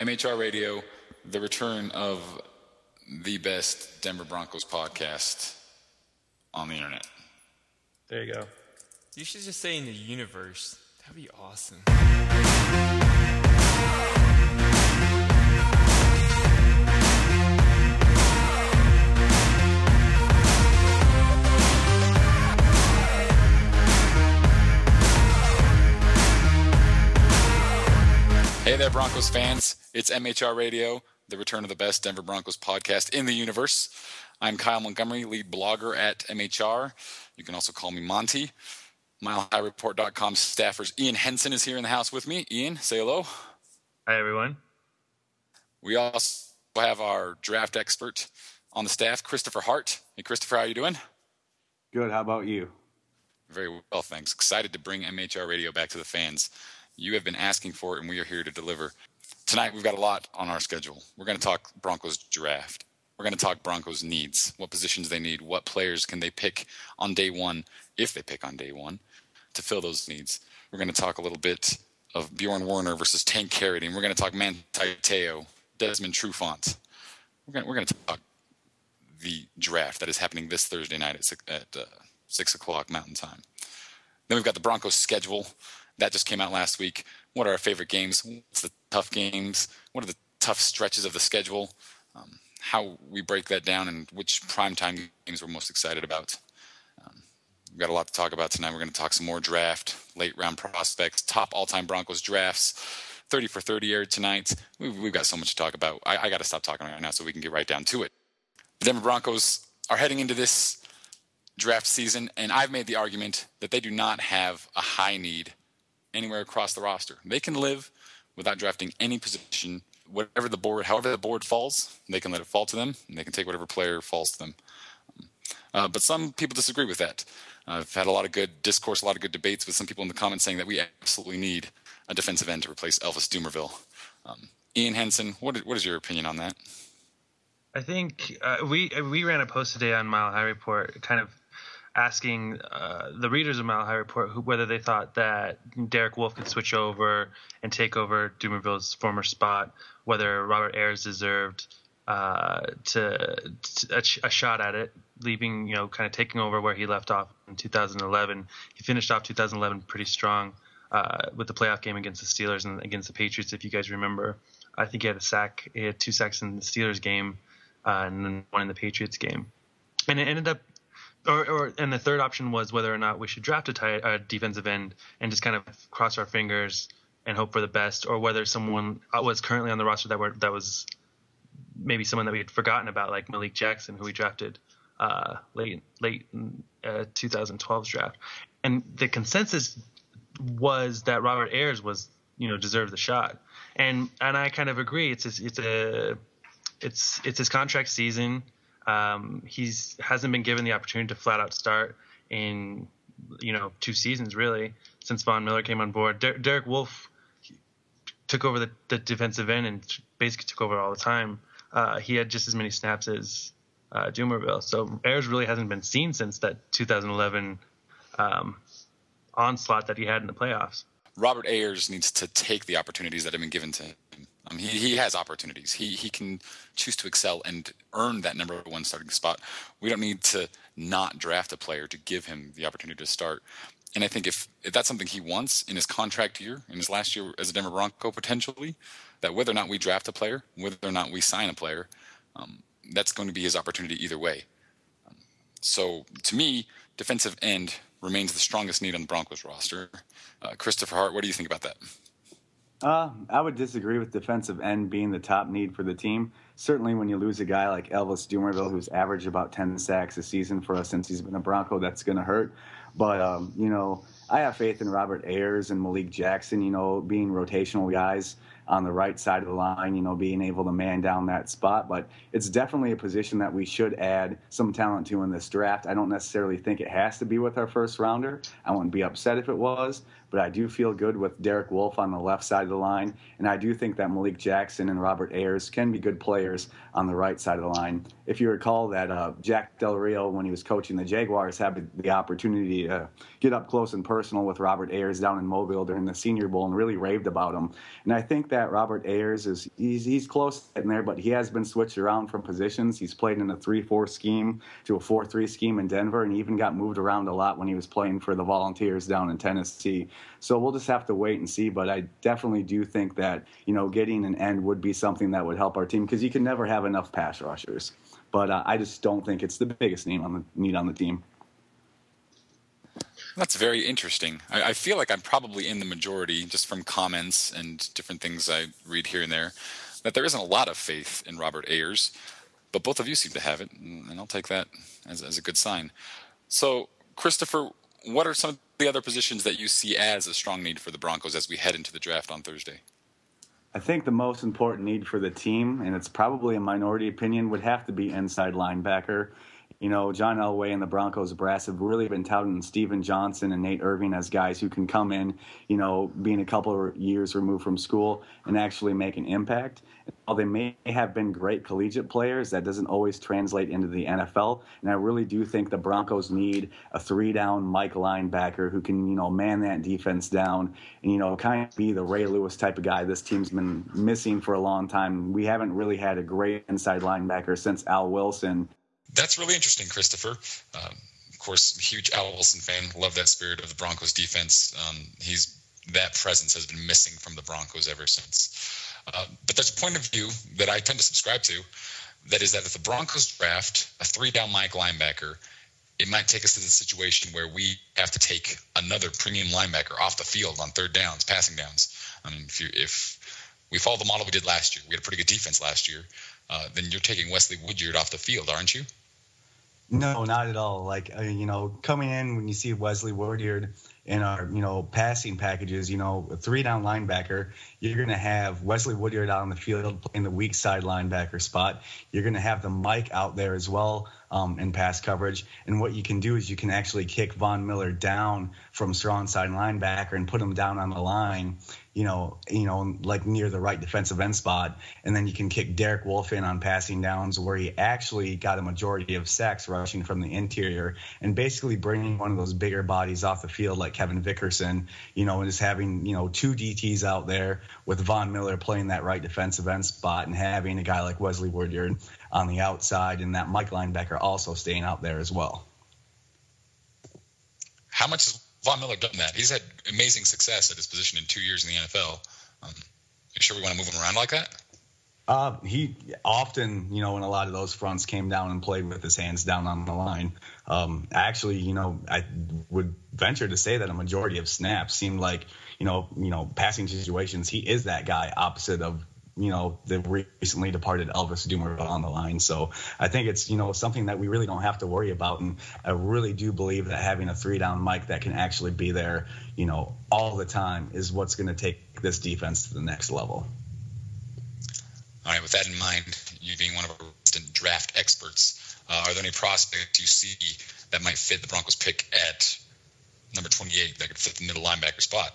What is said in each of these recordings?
MHR Radio, the return of the best Denver Broncos podcast on the internet. There you go. You should just say in the universe. That'd be awesome. Hey there, Broncos fans. It's MHR Radio, the return of the best Denver Broncos podcast in the universe. I'm Kyle Montgomery, lead blogger at MHR. You can also call me Monty. MileHighReport.com staffers Ian Henson is here in the house with me. Ian, say hello. Hi, everyone. We also have our draft expert on the staff, Christopher Hart. Hey, Christopher, how are you doing? Good. How about you? Very well, thanks. Excited to bring MHR Radio back to the fans. You have been asking for it, and we are here to deliver. Tonight, we've got a lot on our schedule. We're going to talk Broncos draft. We're going to talk Broncos needs, what positions they need, what players can they pick on day one, if they pick on day one, to fill those needs. We're going to talk a little bit of Bjorn Werner versus Tank Carradine. we're going to talk Manti Te'o, Desmond Trufant. We're going, to, we're going to talk the draft that is happening this Thursday night at six, at uh, six o'clock Mountain Time. Then we've got the Broncos schedule that just came out last week. What are our favorite games? What's the tough games? What are the tough stretches of the schedule? Um, how we break that down and which primetime games we're most excited about. Um, we've got a lot to talk about tonight. We're going to talk some more draft, late round prospects, top all time Broncos drafts. 30 for 30 aired tonight. We've, we've got so much to talk about. I, I got to stop talking right now so we can get right down to it. The Denver Broncos are heading into this draft season, and I've made the argument that they do not have a high need anywhere across the roster. They can live without drafting any position, whatever the board, however the board falls, they can let it fall to them, and they can take whatever player falls to them. Uh, but some people disagree with that. I've had a lot of good discourse, a lot of good debates with some people in the comments saying that we absolutely need a defensive end to replace Elvis Dumervil. Um, Ian Henson, what is, what is your opinion on that? I think uh, we we ran a post today on Mile High Report, kind of asking uh, the readers of Mile High Report who, whether they thought that Derek Wolfe could switch over and take over Dumervil's former spot, whether Robert Ayers deserved uh, to, to a, a, shot at it, leaving you know kind of taking over where he left off in 2011. He finished off 2011 pretty strong uh, with the playoff game against the Steelers and against the Patriots, if you guys remember. I think he had a sack. He had two sacks in the Steelers game, uh, and then one in the Patriots game. And it ended up or, or and the third option was whether or not we should draft a, tight, a defensive end and just kind of cross our fingers and hope for the best, or whether someone was currently on the roster that were that was maybe someone that we had forgotten about, like Malik Jackson, who we drafted uh, late late in, uh, 2012's draft. And the consensus was that Robert Ayers was you know deserved the shot, and and I kind of agree. It's a, it's a it's it's his contract season. Um, he's hasn't been given the opportunity to flat out start in you know two seasons really since Von Miller came on board. Der- Derek Wolfe took over the, the, defensive end and basically took over all the time. Uh, he had just as many snaps as uh, Dumervil. So Ayers really hasn't been seen since that 2011 um, onslaught that he had in the playoffs. Robert Ayers needs to take the opportunities that have been given to him um, he, he has opportunities. He he can choose to excel and earn that number one starting spot. We don't need to not draft a player to give him the opportunity to start. And I think if, if that's something he wants in his contract year, in his last year as a Denver Bronco potentially, that whether or not we draft a player, whether or not we sign a player, um, that's going to be his opportunity either way. So to me, defensive end remains the strongest need on the Broncos roster. Uh, Christopher Hart, what do you think about that? Uh, I would disagree with defensive end being the top need for the team. Certainly, when you lose a guy like Elvis Dumervil, who's averaged about 10 sacks a season for us since he's been a Bronco, that's going to hurt. But, um, you know, I have faith in Robert Ayers and Malik Jackson, you know, being rotational guys on the right side of the line, you know, being able to man down that spot. But it's definitely a position that we should add some talent to in this draft. I don't necessarily think it has to be with our first rounder. I wouldn't be upset if it was. But I do feel good with Derek Wolfe on the left side of the line, and I do think that Malik Jackson and Robert Ayers can be good players on the right side of the line. If you recall that uh, Jack Del Rio, when he was coaching the Jaguars, had the opportunity to get up close and personal with Robert Ayers down in Mobile during the Senior Bowl and really raved about him. And I think that Robert Ayers is he's, he's close in there, but he has been switched around from positions. He's played in a 3-4 scheme to a 4-3 scheme in Denver, and he even got moved around a lot when he was playing for the Volunteers down in Tennessee. So we'll just have to wait and see. But I definitely do think that you know getting an end would be something that would help our team because you can never have enough pass rushers. But uh, I just don't think it's the biggest need on the need on the team. That's very interesting. I, I, feel like I'm probably in the majority just from comments and different things I read here and there that there isn't a lot of faith in Robert Ayers, but both of you seem to have it, and I'll take that as, as a good sign. So, Christopher, what are some of the other positions that you see as a strong need for the Broncos as we head into the draft on Thursday? I think the most important need for the team, and it's probably a minority opinion, would have to be inside linebacker. You know, John Elway and the Broncos brass have really been touting Steven Johnson and Nate Irving as guys who can come in, you know, being a couple of years removed from school and actually make an impact. While they may have been great collegiate players, that doesn't always translate into the NFL. And I really do think the Broncos need a three down Mike linebacker who can, you know, man that defense down and, you know, kind of be the Ray Lewis type of guy this team's been missing for a long time. We haven't really had a great inside linebacker since Al Wilson that's really interesting, Christopher. Um, of course, huge Al Wilson fan. Love that spirit of the Broncos defense. Um, he's that presence has been missing from the Broncos ever since. Uh, but there's a point of view that I tend to subscribe to. That is that if the Broncos draft a three-down Mike linebacker, it might take us to the situation where we have to take another premium linebacker off the field on third downs, passing downs. I mean, if you if we follow the model we did last year, we had a pretty good defense last year. Uh, then you're taking Wesley Woodyard off the field, aren't you? No, not at all. Like uh, you know, coming in when you see Wesley Woodyard in our you know passing packages, you know, a three down linebacker, you're going to have Wesley Woodyard out on the field in the weak side linebacker spot. You're going to have the Mike out there as well um, in pass coverage. And what you can do is you can actually kick Von Miller down from strong side linebacker and put him down on the line you know, you know, like near the right defensive end spot, and then you can kick Derek Wolfe in on passing downs where he actually got a majority of sacks rushing from the interior, and basically bringing one of those bigger bodies off the field like Kevin Vickerson, you know, and just having you know two DTs out there with Von Miller playing that right defensive end spot, and having a guy like Wesley Woodyard on the outside, and that Mike linebacker also staying out there as well. How much is Von Miller done that. He's had amazing success at his position in two years in the NFL. Um, you sure we want to move him around like that? Uh, he often, you know, in a lot of those fronts came down and played with his hands down on the line. Um, actually, you know, I would venture to say that a majority of snaps seemed like, you know, you know, passing situations. He is that guy opposite of you know the recently departed Elvis Dumervil on the line. So I think it's you know something that we really don't have to worry about, and I really do believe that having a three down Mike that can actually be there, you know, all the time is what's going to take this defense to the next level. All right, with that in mind, you being one of our draft experts, uh, are there any prospects you see that might fit the Broncos pick at number 28 that could fit the middle linebacker spot?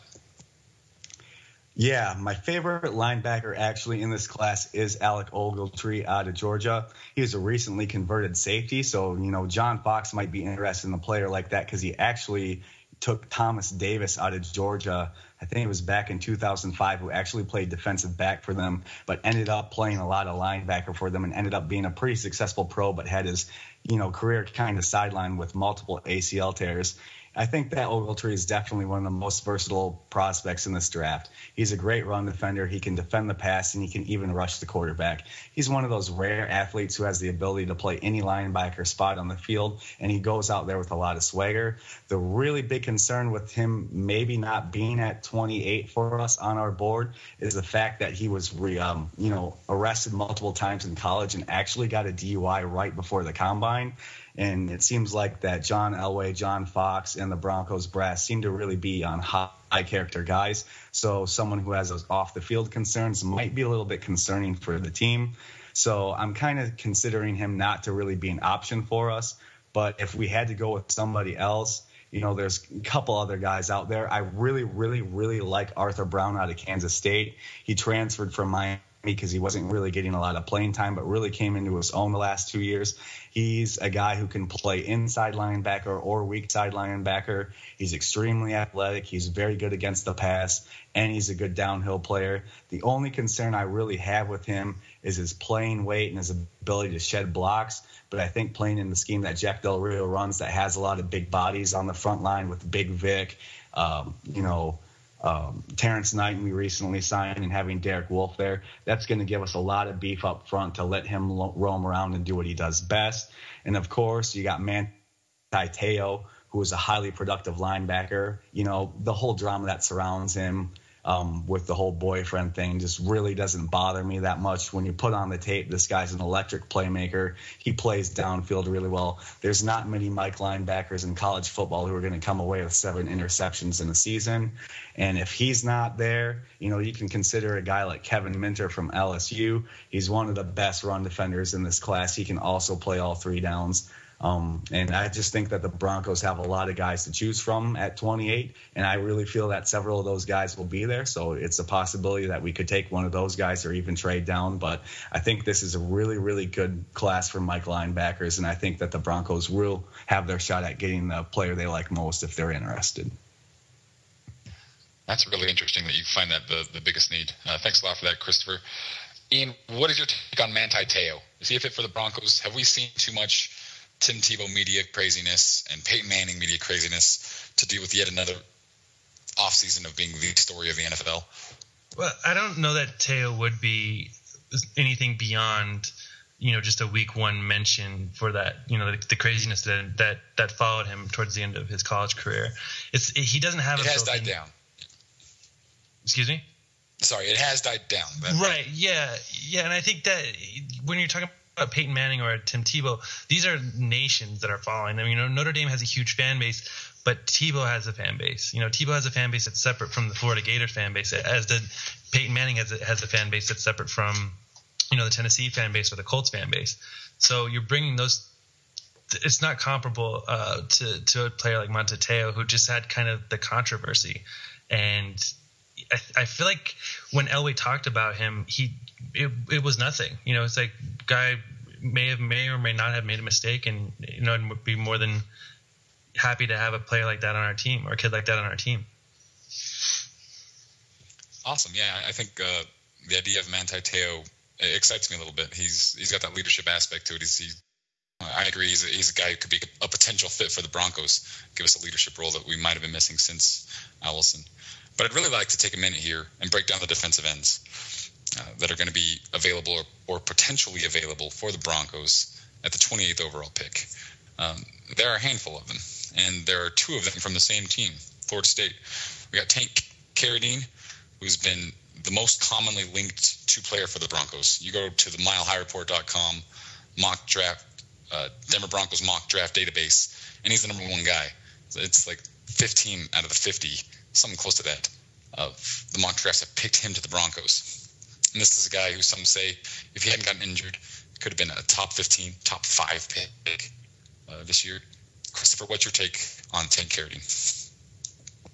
Yeah, my favorite linebacker actually in this class is Alec Ogletree out of Georgia. He is a recently converted safety, so you know John Fox might be interested in a player like that because he actually took Thomas Davis out of Georgia. I think it was back in 2005, who actually played defensive back for them, but ended up playing a lot of linebacker for them and ended up being a pretty successful pro, but had his you know career kind of sidelined with multiple ACL tears. I think that Ogletree is definitely one of the most versatile prospects in this draft. He's a great run defender. He can defend the pass and he can even rush the quarterback. He's one of those rare athletes who has the ability to play any linebacker spot on the field, and he goes out there with a lot of swagger. The really big concern with him maybe not being at 28 for us on our board is the fact that he was, re, um, you know, arrested multiple times in college and actually got a DUI right before the combine. And it seems like that John Elway, John Fox, and the Broncos brass seem to really be on high, character guys. So someone who has those off the field concerns might be a little bit concerning for the team. So I'm kind of considering him not to really be an option for us. But if we had to go with somebody else, You know, there's a couple other guys out there. I really, really, really like Arthur Brown out of Kansas State. He transferred from Miami because he wasn't really getting a lot of playing time, but really came into his own the last two years. He's a guy who can play inside linebacker or weak side linebacker. He's extremely athletic. He's very good against the pass, and he's a good downhill player. The only concern I really have with him is his playing weight and his ability to shed blocks. But I think playing in the scheme that Jack Del Rio runs that has a lot of big bodies on the front line with Big Vic, um, you know, um, Terrence Knight, we recently signed, and having Derek Wolfe there, that's going to give us a lot of beef up front to let him lo- roam around and do what he does best. And of course, you got Manti Te'o, who is a highly productive linebacker. You know, the whole drama that surrounds him um, with the whole boyfriend thing just really doesn't bother me that much. When you put on the tape, this guy's an electric playmaker. He plays downfield really well. There's not many Mike linebackers in college football who are going to come away with seven interceptions in a season. And if he's not there, you know, you can consider a guy like Kevin Minter from LSU. He's one of the best run defenders in this class. He can also play all three downs. Um, and I just think that the Broncos have a lot of guys to choose from at 28, and I really feel that several of those guys will be there. So it's a possibility that we could take one of those guys or even trade down. But I think this is a really, really good class for Mike linebackers, and I think that the Broncos will have their shot at getting the player they like most if they're interested. That's really interesting that you find that the, the biggest need. Uh, thanks a lot for that, Christopher. Ian, what is your take on Manti Te'o? Is he a fit for the Broncos? Have we seen too much Tim Tebow media craziness and Peyton Manning media craziness to deal with yet another offseason of being the story of the NFL? Well, I don't know that Te'o would be anything beyond you know just a week one mention for that you know the, the, craziness that that that followed him towards the end of his college career. It's it, he doesn't have. It has died down. Excuse me. Sorry, it has died down. right. Yeah. Yeah. And I think that when you're talking about Peyton Manning or Tim Tebow, these are nations that are following them. You know, Notre Dame has a huge fan base, but Tebow has a fan base. You know, Tebow has a fan base that's separate from the Florida Gators fan base, as did Peyton Manning has a, has a fan base that's separate from, you know, the Tennessee fan base or the Colts fan base. So you're bringing those. It's not comparable uh, to to a player like Manti Te'o, who just had kind of the controversy, and I, I feel like when Elway talked about him, he it, it was nothing. You know, it's like guy may have may or may not have made a mistake, and you know, and would be more than happy to have a player like that on our team or a kid like that on our team. Awesome. Yeah, I think uh, the idea of Manti Te'o excites me a little bit. He's he's got that leadership aspect to it. He's, he, I agree. He's a, he's a guy who could be a potential fit for the Broncos. Give us a leadership role that we might have been missing since Al Wilson. But I'd really like to take a minute here and break down the defensive ends uh, that are going to be available or, or, potentially available for the Broncos at the 28th overall pick. Um, there are a handful of them, and there are two of them from the same team, Florida State. We got Tank Carradine, who's been the most commonly linked to player for the Broncos. You go to the milehighreport.com mock draft, uh, Denver Broncos mock draft database, and he's the number one guy. It's like 15 out of the 50 something close to that, the mock drafts have picked him to the Broncos. And this is a guy who some say, if he hadn't gotten injured, could have been a top 15, top five pick uh, this year. Christopher, what's your take on Tank Carradine?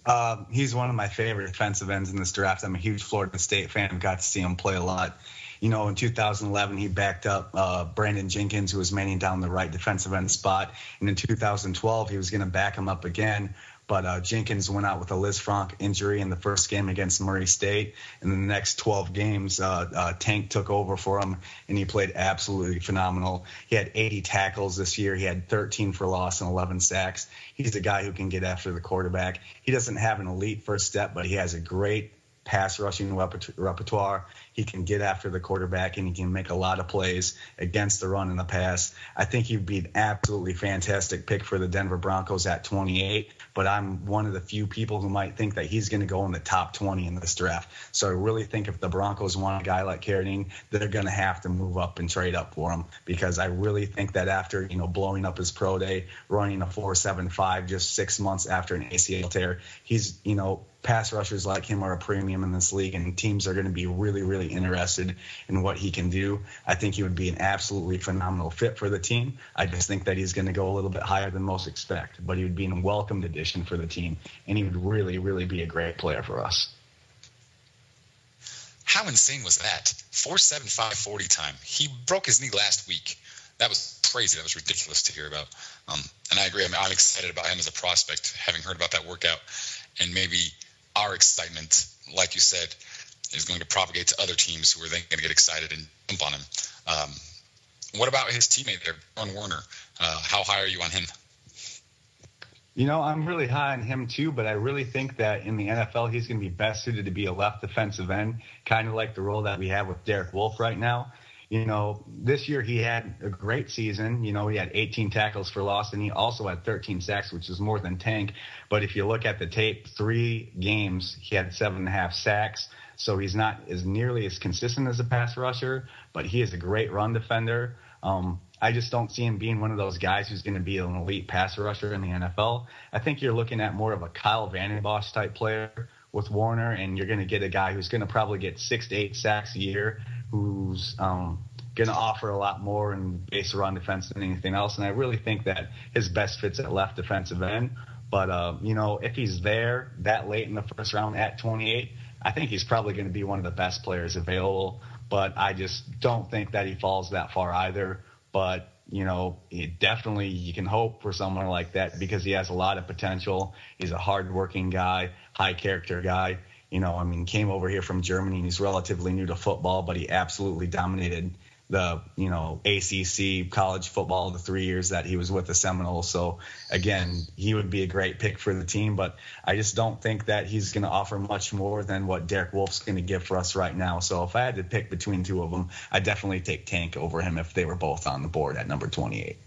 Uh, he's one of my favorite defensive ends in this draft. I'm a huge Florida State fan. Got to see him play a lot. You know, in 2011, he backed up uh, Brandon Jenkins, who was manning down the right defensive end spot. And in 2012, he was going to back him up again but uh, Jenkins went out with a Lisfranc injury in the first game against Murray State. In the next 12 games, uh, uh, Tank took over for him, and he played absolutely phenomenal. He had 80 tackles this year. He had 13 for loss and 11 sacks. He's a guy who can get after the quarterback. He doesn't have an elite first step, but he has a great pass rushing repertoire. He can get after the quarterback and he can make a lot of plays against the run and the pass. I think he'd be an absolutely fantastic pick for the Denver Broncos at 28 but I'm one of the few people who might think that he's going to go in the top 20 in this draft. So I really think if the Broncos want a guy like Carradine, they're going to have to move up and trade up for him because I really think that after, you know, blowing up his pro day, running a 4.75 just six months after an ACL tear, he's, you know, pass rushers like him are a premium in this league, and teams are going to be really, really really interested in what he can do. I think he would be an absolutely phenomenal fit for the team. I just think that he's going to go a little bit higher than most expect, but he would be a welcomed addition for the team, and he would really, really be a great player for us. How insane was that? 475 40 time. He broke his knee last week. That was crazy. That was ridiculous to hear about. Um, and I agree. I mean, I'm excited about him as a prospect, having heard about that workout, and maybe our excitement, like you said, is going to propagate to other teams who are then going to get excited and jump on him. Um, what about his teammate there, Bjorn Werner? Uh, how high are you on him? You know, I'm really high on him too, but I really think that in the NFL, he's going to be best suited to be a left defensive end, kind of like the role that we have with Derek Wolfe right now. You know, this year he had a great season. You know, he had 18 tackles for loss, and he also had 13 sacks, which is more than Tank. But if you look at the tape, three games he had seven and a half sacks. So he's not as nearly as consistent as a pass rusher, but he is a great run defender. Um, I just don't see him being one of those guys who's going to be an elite pass rusher in the NFL. I think you're looking at more of a Kyle Vanden Bosch type player with Werner, and you're going to get a guy who's going to probably get six to eight sacks a year, who's um, going to offer a lot more in base run defense than anything else. And I really think that his best fits at left defensive end. But uh, you know, if he's there that late in the first round at 28, I think he's probably going to be one of the best players available. But I just don't think that he falls that far either. But you know, definitely you can hope for someone like that because he has a lot of potential. He's a hardworking guy, high character guy. You know, I mean, came over here from Germany and he's relatively new to football, but he absolutely dominated the you know ACC college football the three years that he was with the Seminoles. So again, he would be a great pick for the team, but I just don't think that he's going to offer much more than what Derek Wolfe's going to give for us right now. So if I had to pick between two of them, I'd definitely take Tank over him if they were both on the board at number 28.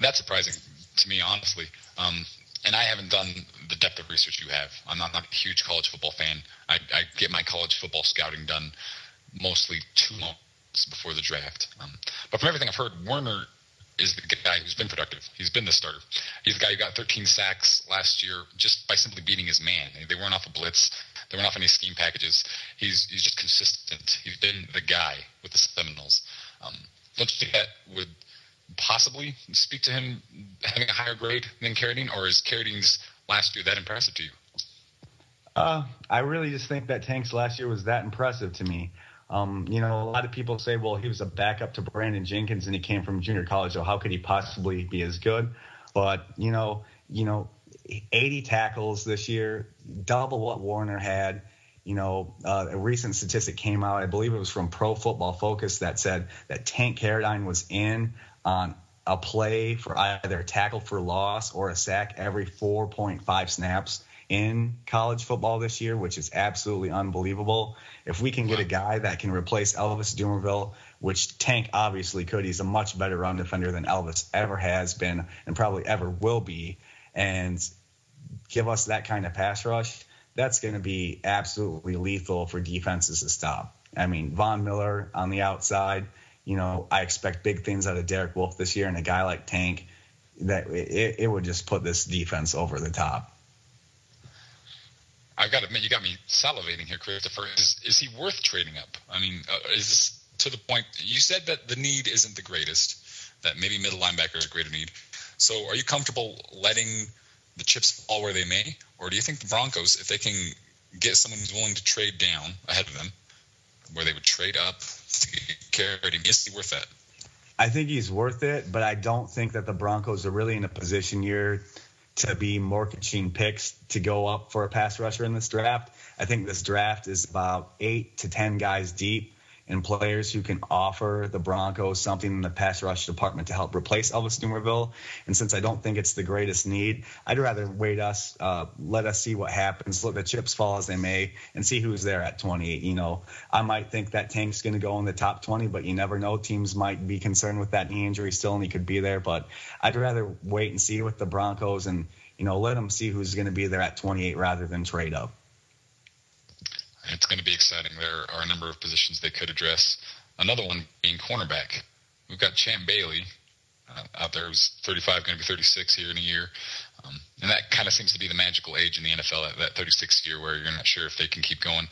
That's surprising to me, honestly. Um, and I haven't done the depth of research you have. I'm not, not a huge college football fan. I, I get my college football scouting done mostly two months before the draft. Um, but from everything I've heard, Werner is the guy who's been productive. He's been the starter. He's the guy who got 13 sacks last year just by simply beating his man. They weren't off a blitz. They weren't off any scheme packages. He's he's just consistent. He's been the guy with the Seminoles. Um, don't you think that would possibly speak to him having a higher grade than Carradine, or is Carradine's last year that impressive to you? Uh, I really just think that Tank's last year was that impressive to me. Um, you know, a lot of people say, well, he was a backup to Brandon Jenkins and he came from junior college, so how could he possibly be as good? But you know, you know, 80 tackles this year, double what Werner had. You know, uh, a recent statistic came out, I believe it was from Pro Football Focus, that said that Tank Carradine was in on a play for either a tackle for loss or a sack every 4.5 snaps in college football this year, which is absolutely unbelievable. If we can get a guy that can replace Elvis Dumervil, which Tank obviously could, he's a much better run defender than Elvis ever has been and probably ever will be, and give us that kind of pass rush, that's going to be absolutely lethal for defenses to stop. I mean, Von Miller on the outside, you know, I expect big things out of Derek Wolfe this year, and a guy like Tank, that it, it would just put this defense over the top. I've got to admit, you got me salivating here, Christopher. Is, is he worth trading up? I mean, uh, is this to the point? You said that the need isn't the greatest, that maybe middle linebacker is a greater need. So are you comfortable letting the chips fall where they may? Or do you think the Broncos, if they can get someone who's willing to trade down ahead of them, where they would trade up to get him, is he worth that? I think he's worth it, but I don't think that the Broncos are really in a position here to be mortgaging picks to go up for a pass rusher in this draft. I think this draft is about eight to ten guys deep and players who can offer the Broncos something in the pass rush department to help replace Elvis Dumervil. And since I don't think it's the greatest need, I'd rather wait us, uh, let us see what happens, let the chips fall as they may, and see who's there at 28. You know, I might think that Tank's going to go in the top 20, but you never know. Teams might be concerned with that knee injury still, and he could be there. But I'd rather wait and see with the Broncos and you know let them see who's going to be there at 28 rather than trade up. It's going to be exciting. There are a number of positions they could address. Another one being cornerback. We've got Champ Bailey uh, out there who's 35, going to be 36 here in a year. Um, And that kind of seems to be the magical age in the NFL, that, that 36 year where you're not sure if they can keep going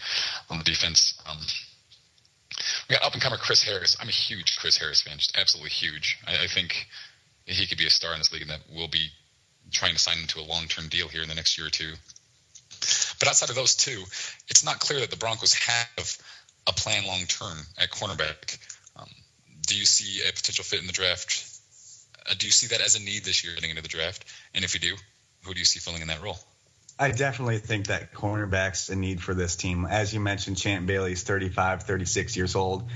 on the defense. Um, we got up and comer Chris Harris. I'm a huge Chris Harris fan, just absolutely huge. I, I think he could be a star in this league, and that we'll be trying to sign him to a long term deal here in the next year or two. But outside of those two, it's not clear that the Broncos have a plan long term at cornerback. Um, do you see a potential fit in the draft? Uh, do you see that as a need this year heading into the draft? And if you do, who do you see filling in that role? I definitely think that cornerback's a need for this team. As you mentioned, Champ Bailey's 35, 36 years old.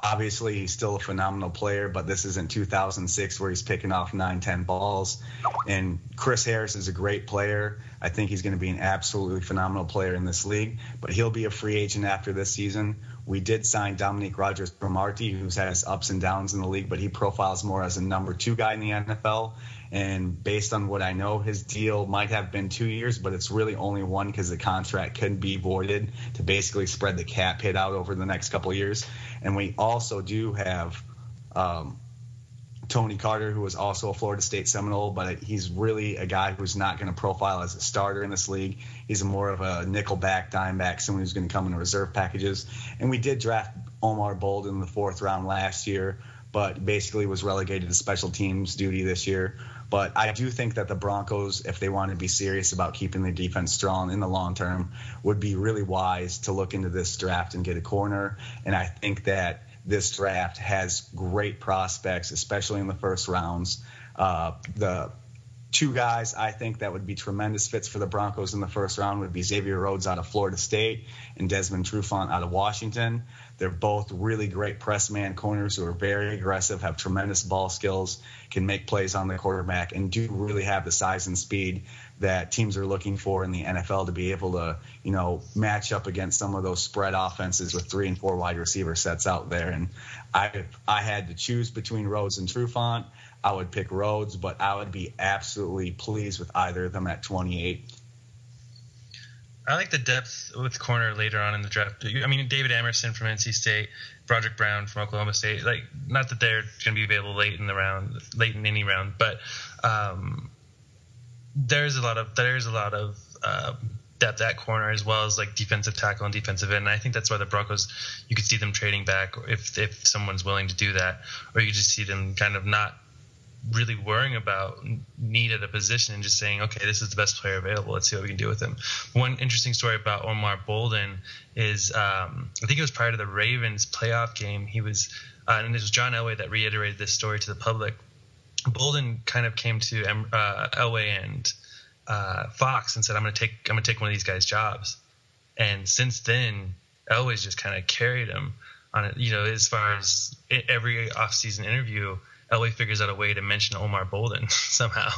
Obviously, he's still a phenomenal player, but this isn't 2006 where he's picking off 9, 10 balls. And Chris Harris is a great player. I think he's going to be an absolutely phenomenal player in this league, but he'll be a free agent after this season. We did sign Dominique Rodgers-Cromartie, who's had ups and downs in the league, but he profiles more as a number two guy in the NFL. And based on what I know, his deal might have been two years, but it's really only one because the contract couldn't be voided to basically spread the cap hit out over the next couple years. And we also do have um, Tony Carter, who was also a Florida State Seminole, but he's really a guy who's not going to profile as a starter in this league. He's more of a nickel back, dime back, someone who's going to come in reserve packages. And we did draft Omar Bolden in the fourth round last year, but basically was relegated to special teams duty this year. But I do think that the Broncos, if they want to be serious about keeping their defense strong in the long term, would be really wise to look into this draft and get a corner. And I think that this draft has great prospects, especially in the first rounds. Uh, the two guys I think that would be tremendous fits for the Broncos in the first round would be Xavier Rhodes out of Florida State and Desmond Trufant out of Washington. They're both really great press man corners who are very aggressive, have tremendous ball skills, can make plays on the quarterback, and do really have the size and speed that teams are looking for in the NFL to be able to, you know, match up against some of those spread offenses with three and four wide receiver sets out there. And I, I had to choose between Rhodes and Trufant. I would pick Rhodes, but I would be absolutely pleased with either of them at 28. I like the depth with corner later on in the draft. I mean, David Amerson from NC State, Broderick Brown from Oklahoma State. Like, not that they're going to be available late in the round, late in any round, but um, there's a lot of there's a lot of uh, depth at corner as well as like defensive tackle and defensive end. And I think that's why the Broncos you could see them trading back if if someone's willing to do that, or you just see them kind of not really worrying about need at a position and just saying, okay, this is the best player available. Let's see what we can do with him. One interesting story about Omar Bolden is um, I think it was prior to the Ravens playoff game. He was, uh, and it was John Elway that reiterated this story to the public. Bolden kind of came to uh, Elway and uh, Fox and said, "I'm going to take I'm going to take one of these guys' jobs." And since then, Elway's just kind of carried him on it. You know, as far as every offseason interview Elway figures out a way to mention Omar Bolden somehow.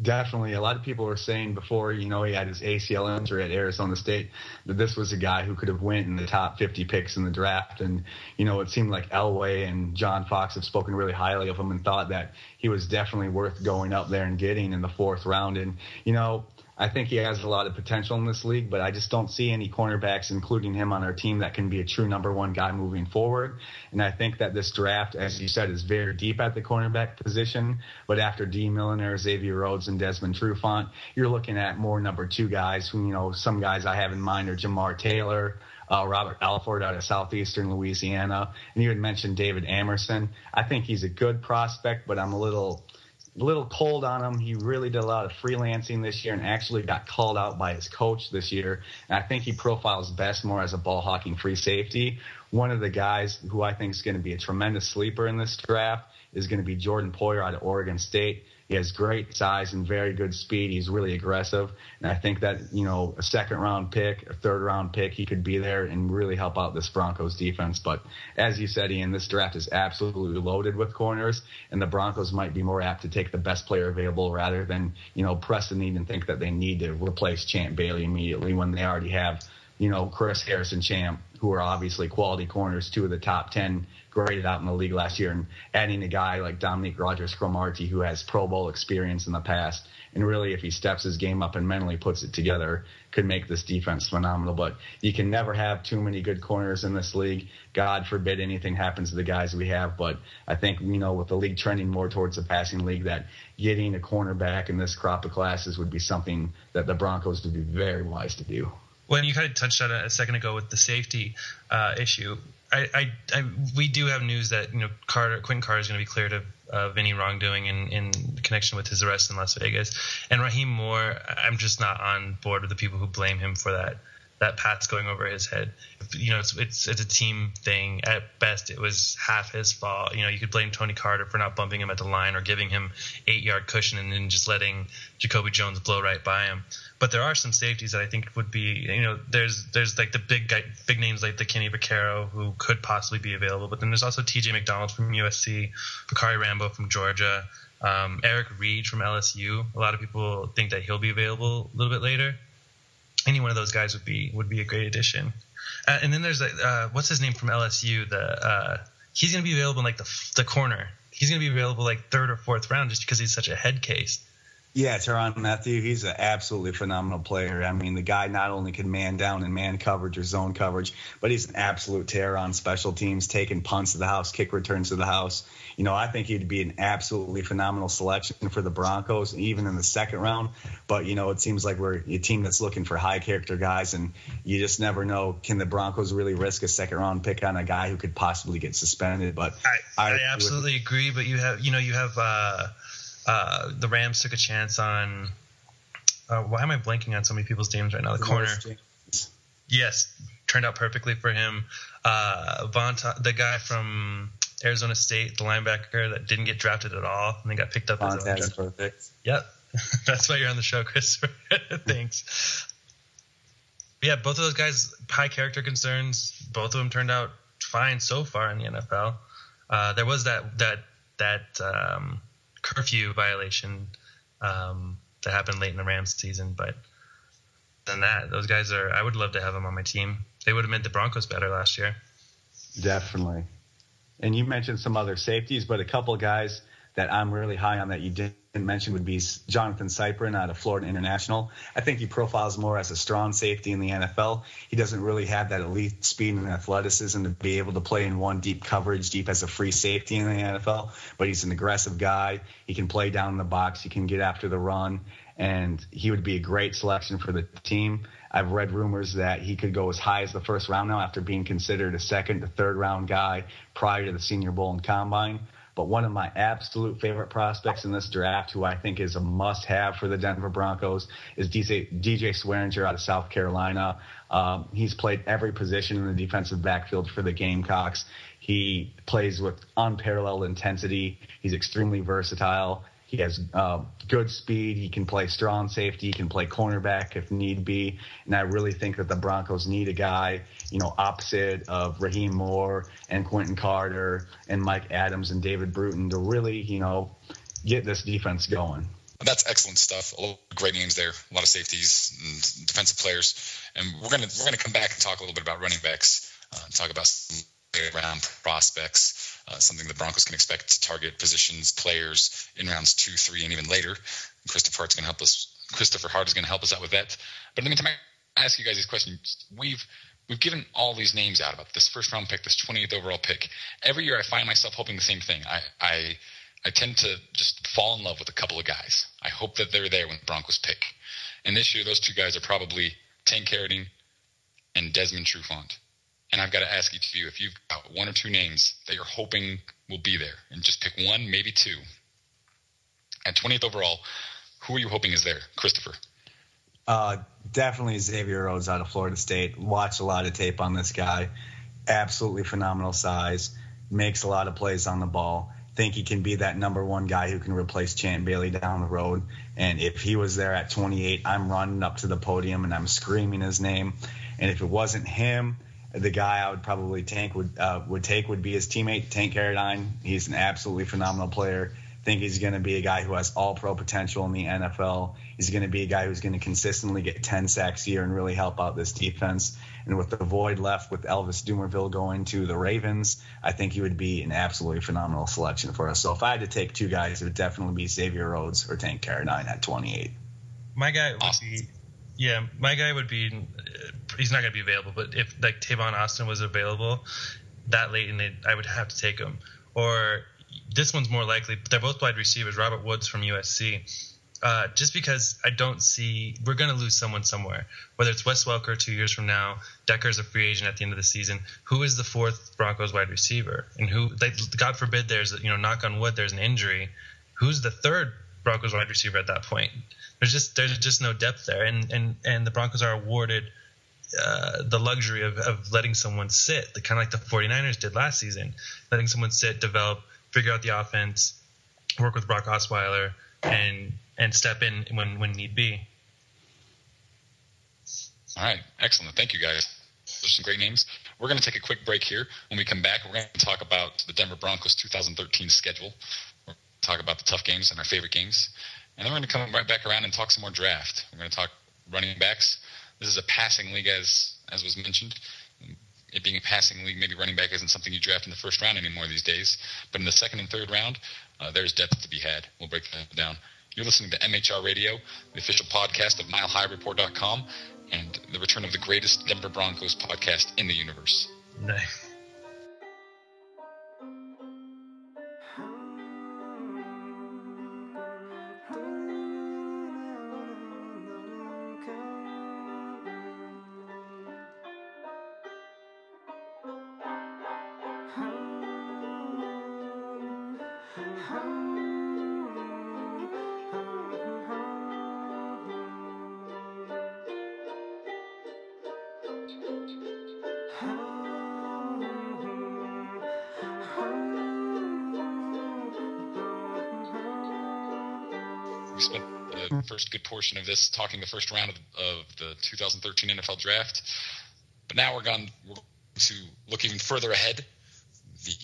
Definitely. A lot of people were saying before, you know, he had his ACL injury at Arizona State that this was a guy who could have went in the top 50 picks in the draft. And, you know, it seemed like Elway and John Fox have spoken really highly of him and thought that he was definitely worth going up there and getting in the fourth round. And, you know, I think he has a lot of potential in this league, but I just don't see any cornerbacks, including him, on our team that can be a true number one guy moving forward. And I think that this draft, as you said, is very deep at the cornerback position. But after D. Milliner, Xavier Rhodes, and Desmond Trufant, you're looking at more number two guys. Who you know, some guys I have in mind are Jamar Taylor. Uh, Robert Alford out of southeastern Louisiana, and you had mentioned David Amerson. I think he's a good prospect, but I'm a little a little cold on him. He really did a lot of freelancing this year and actually got called out by his coach this year. And I think he profiles best more as a ball hawking free safety. One of the guys who I think is going to be a tremendous sleeper in this draft is going to be Jordan Poyer out of Oregon State. He has great size and very good speed. He's really aggressive. And I think that, you know, a second round pick, a third round pick, he could be there and really help out this Broncos defense. But as you said, Ian, this draft is absolutely loaded with corners, and the Broncos might be more apt to take the best player available rather than, you know, press the need and think that they need to replace Champ Bailey immediately when they already have, you know, Chris Harrison Champ, who are obviously quality corners, two of the top 10 graded out in the league last year, and adding a guy like Dominique Rodgers-Cromartie who has Pro Bowl experience in the past, and really if he steps his game up and mentally puts it together, could make this defense phenomenal. But you can never have too many good corners in this league. God forbid anything happens to the guys we have. But I think, you know, with the league trending more towards the passing league, that getting a cornerback in this crop of classes would be something that the Broncos would be very wise to do. Well, you kind of touched on it a second ago with the safety uh, issue. I, I, I, we do have news that you know Carter, Quinton Carter is going to be cleared of, of any wrongdoing in, in connection with his arrest in Las Vegas. And Rahim Moore, I'm just not on board with the people who blame him for that that pat's going over his head. You know, it's it's it's a team thing. At best, it was half his fault. You know, you could blame Tony Carter for not bumping him at the line or giving him eight yard cushion and then just letting Jacoby Jones blow right by him. But there are some safeties that I think would be, you know, there's there's like the big guy, big names like the Kenny Vaccaro who could possibly be available. But then there's also T.J. McDonald from USC, Bacarri Rambo from Georgia, um, Eric Reid from LSU. A lot of people think that he'll be available a little bit later any one of those guys would be would be a great addition. Uh, and then there's uh, what's his name from LSU? The uh, he's going to be available in like the the corner. He's going to be available like third or fourth round just because he's such a head case. Yeah, Tyrann Mathieu, he's an absolutely phenomenal player. I mean, the guy not only can man down in man coverage or zone coverage, but he's an absolute terror on special teams, taking punts to the house, kick returns to the house. You know, I think he'd be an absolutely phenomenal selection for the Broncos, even in the second round. But, you know, it seems like we're a team that's looking for high character guys, and you just never know. Can the Broncos really risk a second round pick on a guy who could possibly get suspended? But I, I, I absolutely agree. But you have, you know, you have, uh, uh, the Rams took a chance on. Uh, why am I blanking on so many people's names right now? The corner. Yes, turned out perfectly for him. Uh, Vonta, the guy from Arizona State, the linebacker that didn't get drafted at all, and then got picked up Vontaze as a perfect. Yep, that's why you're on the show, Chris. Thanks. Yeah, both of those guys, high character concerns. Both of them turned out fine so far in the NFL. Uh, there was that that that um, curfew violation um, that happened late in the Rams season. But than that, those guys are. I would love to have them on my team. They would have made the Broncos better last year. Definitely. And you mentioned some other safeties, but a couple guys that I'm really high on that you didn't mention would be Jonathan Cyprien out of Florida International. I think he profiles more as a strong safety in the NFL. He doesn't really have that elite speed and athleticism to be able to play in one deep coverage, deep as a free safety in the NFL, but he's an aggressive guy. He can play down in the box, he can get after the run, and he would be a great selection for the team. I've read rumors that he could go as high as the first round now after being considered a second to third round guy prior to the Senior Bowl and Combine. But one of my absolute favorite prospects in this draft, who I think is a must have for the Denver Broncos, is DJ, DJ Swearinger out of South Carolina. Um, he's played every position in the defensive backfield for the Gamecocks. He plays with unparalleled intensity. He's extremely versatile. He has uh, good speed. He can play strong safety. He can play cornerback if need be. And I really think that the Broncos need a guy, you know, opposite of Rahim Moore and Quinton Carter and Mike Adams and David Bruton to really, you know, get this defense going. That's excellent stuff. A lot of great names there. A lot of safeties and defensive players. And we're gonna we're gonna come back and talk a little bit about running backs. Uh, talk about some round prospects uh, something the Broncos can expect to target positions, players in rounds two, three, and even later. Christopher Hart's to help us. Christopher Hart is to help us out with that. But in the meantime, I ask you guys these questions. We've we've given all these names out about this first round pick, this 20th overall pick. Every year, I find myself hoping the same thing. I I I tend to just fall in love with a couple of guys. I hope that they're there when the Broncos pick. And this year, those two guys are probably Tank Carradine and Desmond Trufant. And I've got to ask each of you if you've got one or two names that you're hoping will be there, and just pick one, maybe two. At 20th overall, who are you hoping is there, Christopher? Uh, definitely Xavier Rhodes out of Florida State. Watch a lot of tape on this guy. Absolutely phenomenal size. Makes a lot of plays on the ball. Think he can be that number one guy who can replace Champ Bailey down the road. And if he was there at 28, I'm running up to the podium and I'm screaming his name. And if it wasn't him, the guy I would probably tank would uh, would take would be his teammate Tank Carradine. He's an absolutely phenomenal player. Think he's going to be a guy who has all pro potential in the NFL. He's going to be a guy who's going to consistently get 10 sacks a year and really help out this defense. And with the void left with Elvis Dumervil going to the Ravens, I think he would be an absolutely phenomenal selection for us. So if I had to take two guys, it would definitely be Xavier Rhodes or Tank Carradine at 28. My guy would be Yeah, my guy would be. Uh, he's not going to be available, but if like Tavon Austin was available that late in it, I would have to take him. Or this one's more likely. But they're both wide receivers. Robert Woods from USC. Uh, just because I don't see we're going to lose someone somewhere. Whether it's Wes Welker two years from now, Decker's a free agent at the end of the season. Who is the fourth Broncos wide receiver? And who, God forbid, there's you know, knock on wood, there's an injury. Who's the third Broncos wide receiver at that point? There's just there's just no depth there, and and and the Broncos are awarded. Uh, the luxury of, of letting someone sit, kind of like the 49ers did last season, letting someone sit, develop, figure out the offense, work with Brock Osweiler, and and step in when when need be. All right, excellent. Thank you, guys. Those are some great names. We're going to take a quick break here. When we come back, we're going to talk about the Denver Broncos 2013 schedule. We're going to talk about the tough games and our favorite games, and then we're going to come right back around and talk some more draft. We're going to talk running backs. This is a passing league, as as was mentioned. It being a passing league, maybe running back isn't something you draft in the first round anymore these days. But in the second and third round, uh, there's depth to be had. We'll break that down. You're listening to MHR Radio, the official podcast of MileHighReport.com, and the return of the greatest Denver Broncos podcast in the universe. Nice. First good portion of this talking the first round of, of the 2013 NFL Draft. But now we're going, we're going to look even further ahead. The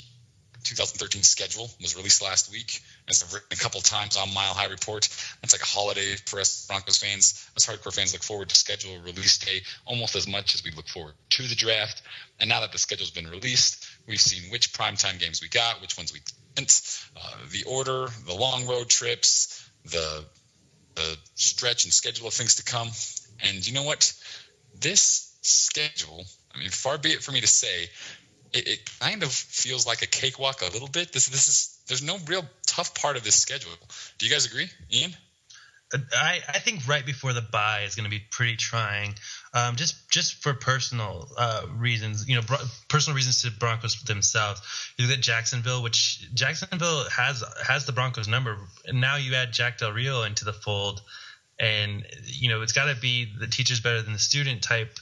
2013 schedule was released last week. As I've written a couple times on Mile High Report, that's like a holiday for us Broncos fans. Us hardcore fans look forward to schedule release day almost as much as we look forward to the draft. And now that the schedule's been released, we've seen which primetime games we got, which ones we didn't, uh, the order, the long road trips, the the stretch and schedule of things to come. And you know what? This schedule, I mean, far be it for me to say, it, it, kind of feels like a cakewalk a little bit. This this is there's no real tough part of this schedule. Do you guys agree, Ian? I, I think right before the bye is going to be pretty trying, um, just just for personal uh, reasons. You know, bro- personal reasons to Broncos themselves. You look at Jacksonville, which Jacksonville has has the Broncos number. And now you add Jack Del Rio into the fold, and you know it's got to be the teacher's better than the student type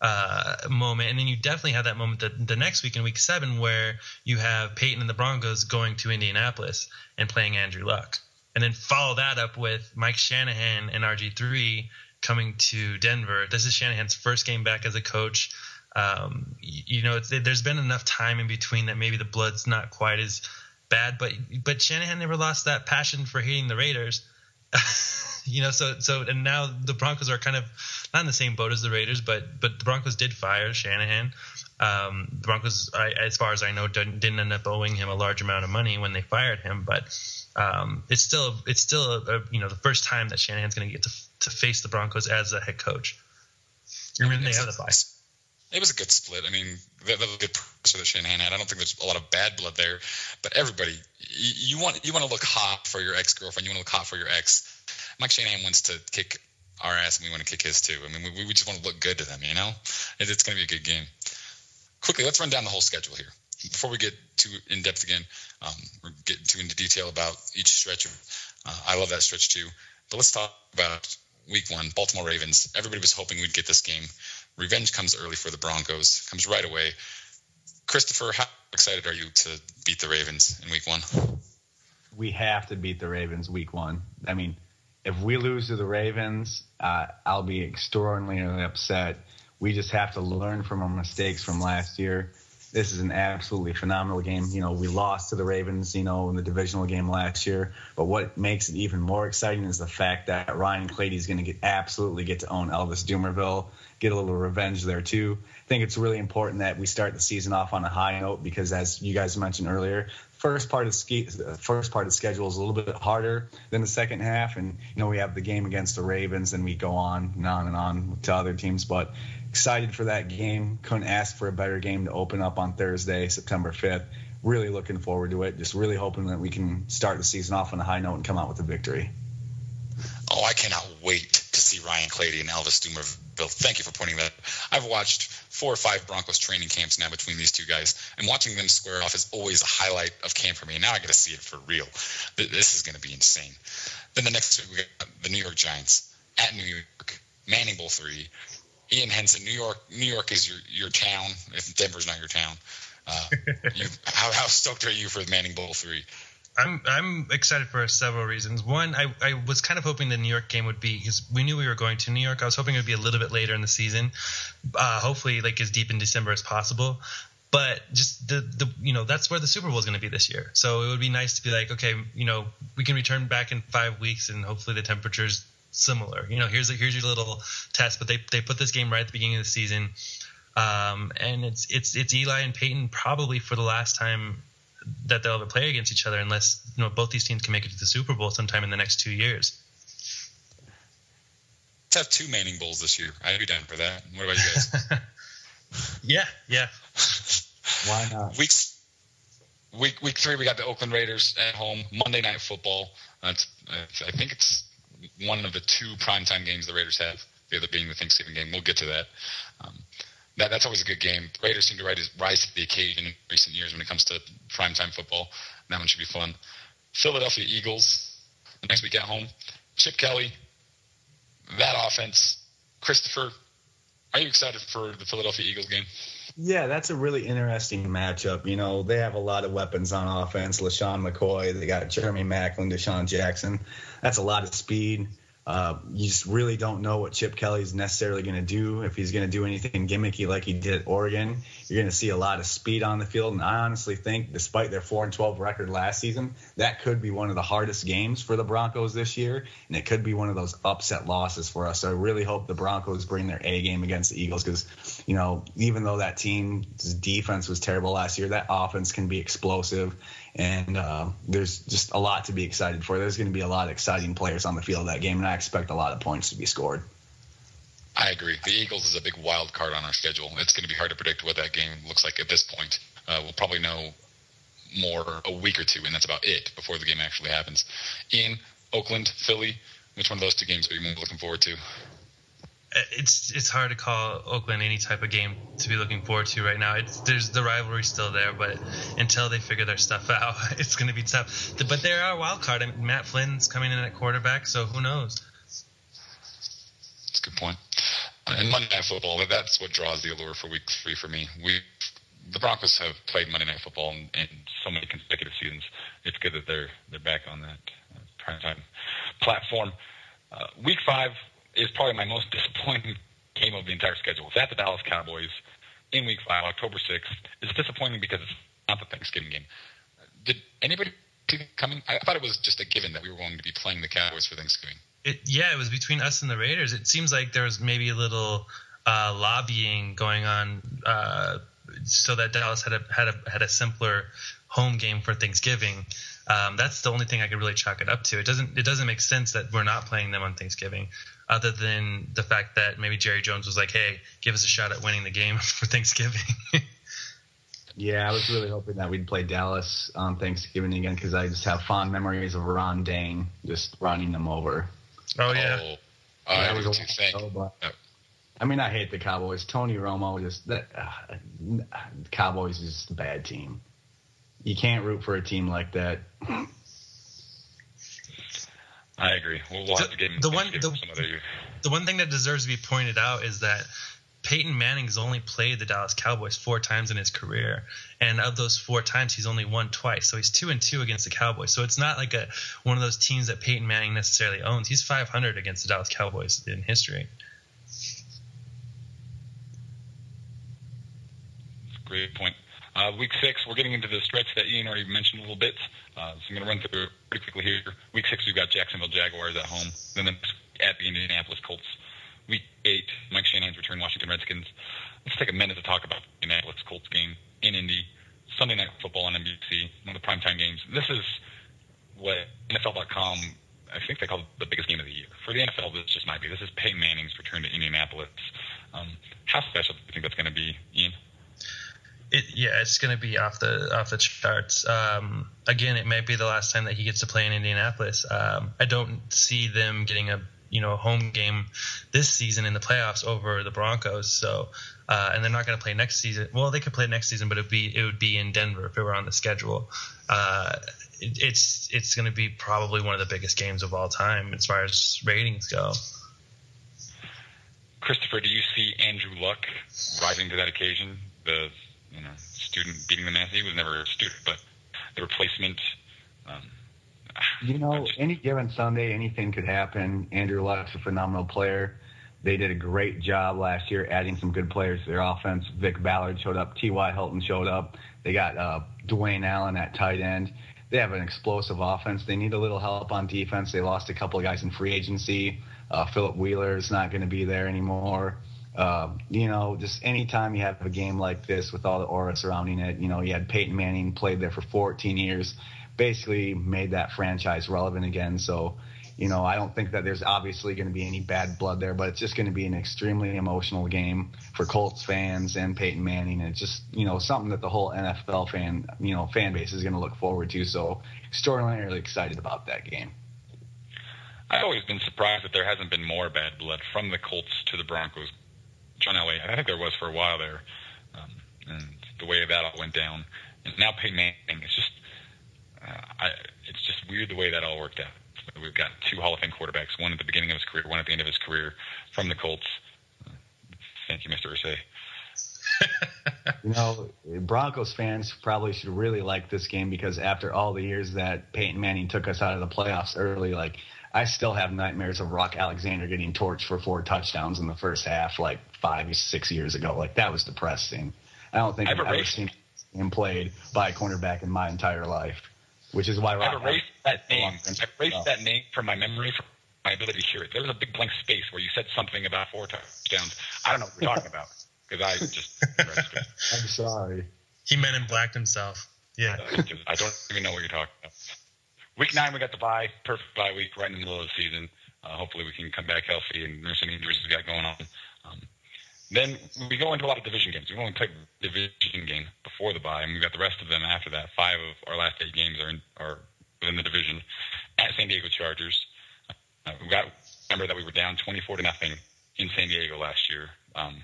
uh, moment. And then you definitely have that moment the, the next week in week seven where you have Peyton and the Broncos going to Indianapolis and playing Andrew Luck and then follow that up with Mike Shanahan and RG3 coming to Denver. This is Shanahan's first game back as a coach. Um, you, you know, there's been enough time in between that maybe the blood's not quite as bad, but but Shanahan never lost that passion for hating the Raiders. you know, so so and now the Broncos are kind of not in the same boat as the Raiders, but but the Broncos did fire Shanahan. Um, the Broncos, I, as far as I know, didn't, didn't end up owing him a large amount of money when they fired him, but um, it's still it's still a, a, you know the first time that Shanahan's going to get to to face the Broncos as a head coach. I mean, they have the bye. It was a good split. I mean, that was a good pressure that Shanahan had. I don't think there's a lot of bad blood there, but everybody, you, you want you want to look hot for your ex girlfriend. You want to look hot for your ex. Mike Shanahan wants to kick our ass, and we want to kick his too. I mean, we, we just want to look good to them. You know, it, it's going to be a good game. Quickly, let's run down the whole schedule here before we get too in depth again, um, we're getting too into detail about each stretch. Of, uh, I love that stretch too. But let's talk about week one, Baltimore Ravens. Everybody was hoping we'd get this game. Revenge comes early for the Broncos, comes right away. Christopher, how excited are you to beat the Ravens in week one? We have to beat the Ravens week one. I mean, if we lose to the Ravens, uh, I'll be extraordinarily upset. We just have to learn from our mistakes from last year this is an absolutely phenomenal game. You know, we lost to the Ravens, you know, in the divisional game last year. But what makes it even more exciting is the fact that Ryan Clady is going to get absolutely get to own Elvis Dumervil, get a little revenge there too. I think it's really important that we start the season off on a high note because, as you guys mentioned earlier, first part of ski, first part of schedule is a little bit harder than the second half, and you know we have the game against the Ravens, and we go on and on and on to other teams. But excited for that game. Couldn't ask for a better game to open up on Thursday, September 5th. Really looking forward to it. Just really hoping that we can start the season off on a high note and come out with a victory. Oh, I cannot wait to see Ryan Clady and Elvis Dumervil. Thank you for pointing that. I've watched four or five Broncos training camps now between these two guys, and watching them square off is always a highlight of camp for me. And now I get to see it for real. This is going to be insane. Then the next week we got the New York Giants at New York, Manning Bowl three. Ian Henson, New York. New York is your your town. If Denver's not your town, uh, you, how, how stoked are you for the Manning Bowl three? I'm I'm excited for several reasons. One, I, I was kind of hoping the New York game would be because we knew we were going to New York. I was hoping it would be a little bit later in the season, uh, hopefully like as deep in December as possible. But just the the you know that's where the Super Bowl is going to be this year. So it would be nice to be like, okay, you know, we can return back in five weeks and hopefully the temperature's similar. You know, here's a, here's your little test. But they they put this game right at the beginning of the season. Um, and it's it's it's Eli and Peyton probably for the last time that they'll ever play against each other unless you know both these teams can make it to the Super Bowl sometime in the next two years. Let's have two Manning Bowls this year. I'd be down for that. What about you guys? yeah, yeah. Why not? Weeks week week three, we got the Oakland Raiders at home. Monday Night Football. That's I think it's one of the two primetime games the Raiders have. The other being the Thanksgiving game. We'll get to that. Um, that, that's always a good game. Raiders seem to rise, to the occasion in recent years when it comes to primetime football. That one should be fun. Philadelphia Eagles next week at home. Chip Kelly, that offense. Christopher, are you excited for the Philadelphia Eagles game? Yeah, that's a really interesting matchup. You know, they have a lot of weapons on offense. LeSean McCoy, they got Jeremy Maclin, DeSean Jackson. That's a lot of speed. Uh, you just really don't know what Chip Kelly is necessarily going to do. If he's going to do anything gimmicky like he did at Oregon, you're going to see a lot of speed on the field. And I honestly think, despite their four and twelve record last season, that could be one of the hardest games for the Broncos this year, and it could be one of those upset losses for us. So I really hope the Broncos bring their A game against the Eagles because, you know, even though that team's defense was terrible last year, that offense can be explosive and uh, there's just a lot to be excited for. There's going to be a lot of exciting players on the field that game, and I expect a lot of points to be scored. I agree. The Eagles is a big wild card on our schedule. It's going to be hard to predict what that game looks like at this point. Uh, we'll probably know more a week or two, and that's about it before the game actually happens. In Oakland, Philly, which one of those two games are you more looking forward to? It's it's hard to call Oakland any type of game to be looking forward to right now. It's there's the rivalry still there, but until they figure their stuff out, it's going to be tough. But they are a wild card. I mean, Matt Flynn's coming in at quarterback, so who knows? That's a good point. And Monday Night Football, that's what draws the allure for Week Three for me. We the Broncos have played Monday Night Football in, in so many consecutive seasons. It's good that they're they're back on that uh, primetime platform. Uh, week five, is probably my most disappointing game of the entire schedule. It's at the Dallas Cowboys in Week Five, October sixth. It's disappointing because it's not the Thanksgiving game. Did anybody see coming? I thought it was just a given that we were going to be playing the Cowboys for Thanksgiving. It, yeah, it was between us and the Raiders. It seems like there was maybe a little uh, lobbying going on uh, so that Dallas had a had a had a simpler home game for Thanksgiving. Um, that's the only thing I could really chalk it up to. It doesn't it doesn't make sense that we're not playing them on Thanksgiving other than the fact that maybe Jerry Jones was like, "Hey, give us a shot at winning the game for Thanksgiving." yeah, I was really hoping that we'd play Dallas on Thanksgiving again because I just have fond memories of Ron Dayne just running them over. Oh yeah. Oh, uh, that was a think. but, I mean, I hate the Cowboys. Tony Romo just that uh, Cowboys is just a bad team. You can't root for a team like that. I agree. We'll, we'll to get the one the, the one thing that deserves to be pointed out is that Peyton Manning's only played the Dallas Cowboys four times in his career, and of those four times, he's only won twice. So he's two and two against the Cowboys. So it's not like a one of those teams that Peyton Manning necessarily owns. He's 500 against the Dallas Cowboys in history. Great point. Uh, week six, we're getting into the stretch that Ian already mentioned a little bit. Uh, so I'm going to run through pretty quickly here. Week six, we've got Jacksonville Jaguars at home. Then the, at the Indianapolis Colts. Week eight, Mike Shanahan's return, Washington Redskins. Let's take a minute to talk about the Indianapolis Colts game in Indy. Sunday Night Football on NBC, one of the primetime games. This is what NFL.com, I think they call it the biggest game of the year. For the NFL, this just might be. This is Peyton Manning's return to Indianapolis. Um, how special do you think that's going to be, Ian? It, yeah, it's going to be off the off the charts. Um, again, it might be the last time that he gets to play in Indianapolis. Um, I don't see them getting a you know home game this season in the playoffs over the Broncos. So, uh, and they're not going to play next season. Well, they could play next season, but it'd be it would be in Denver if it were on the schedule. Uh, it, it's it's going to be probably one of the biggest games of all time as far as ratings go. Christopher, do you see Andrew Luck rising to that occasion? The you know student beating the man. He was never a student, but the replacement. Um, you know, any given Sunday, anything could happen. Andrew Luck's a phenomenal player. They did a great job last year adding some good players to their offense. Vic Ballard showed up. T.Y. Hilton showed up. They got uh, Dwayne Allen at tight end. They have an explosive offense. They need a little help on defense. They lost a couple of guys in free agency. Uh, Philip Wheeler is not going to be there anymore. Uh, you know, just anytime you have a game like this with all the aura surrounding it, you know, you had Peyton Manning played there for 14 years, basically made that franchise relevant again. So, you know, I don't think that there's obviously going to be any bad blood there, but it's just going to be an extremely emotional game for Colts fans and Peyton Manning. And it's just, you know, something that the whole NFL fan, you know, fan base is going to look forward to. So, extraordinarily excited about that game. I've always been surprised that there hasn't been more bad blood from the Colts to the Broncos. John Elway, I think there was for a while there, um, and the way that all went down. And now Peyton Manning, it's just, uh, I, it's just weird the way that all worked out. We've got two Hall of Fame quarterbacks, one at the beginning of his career, one at the end of his career from the Colts. Thank you, Mr. Irsay. you know, Broncos fans probably should really like this game because after all the years that Peyton Manning took us out of the playoffs early, like I still have nightmares of Roc Alexander getting torched for four touchdowns in the first half, like five, six years ago. Like that was depressing. I don't think I've, I've ever seen him played by a cornerback in my entire life, which is why Roc I've erased that name. I've erased that name from my memory, from my ability to hear it. There was a big blank space where you said something about four touchdowns. I don't know what you're talking about because I just. I'm sorry. He men in blacked himself. Yeah. I don't even know what you're talking about. Week nine, we got the bye, perfect bye week, right in the middle of the season. Uh, hopefully, we can come back healthy and there's any injuries we got going on. Um, then we go into a lot of division games. We've only played division game before the bye, and we've got the rest of them after that. Five of our last eight games are in, are within the division at San Diego Chargers. Uh, we got remember that we were down 24 to nothing in San Diego last year. Um,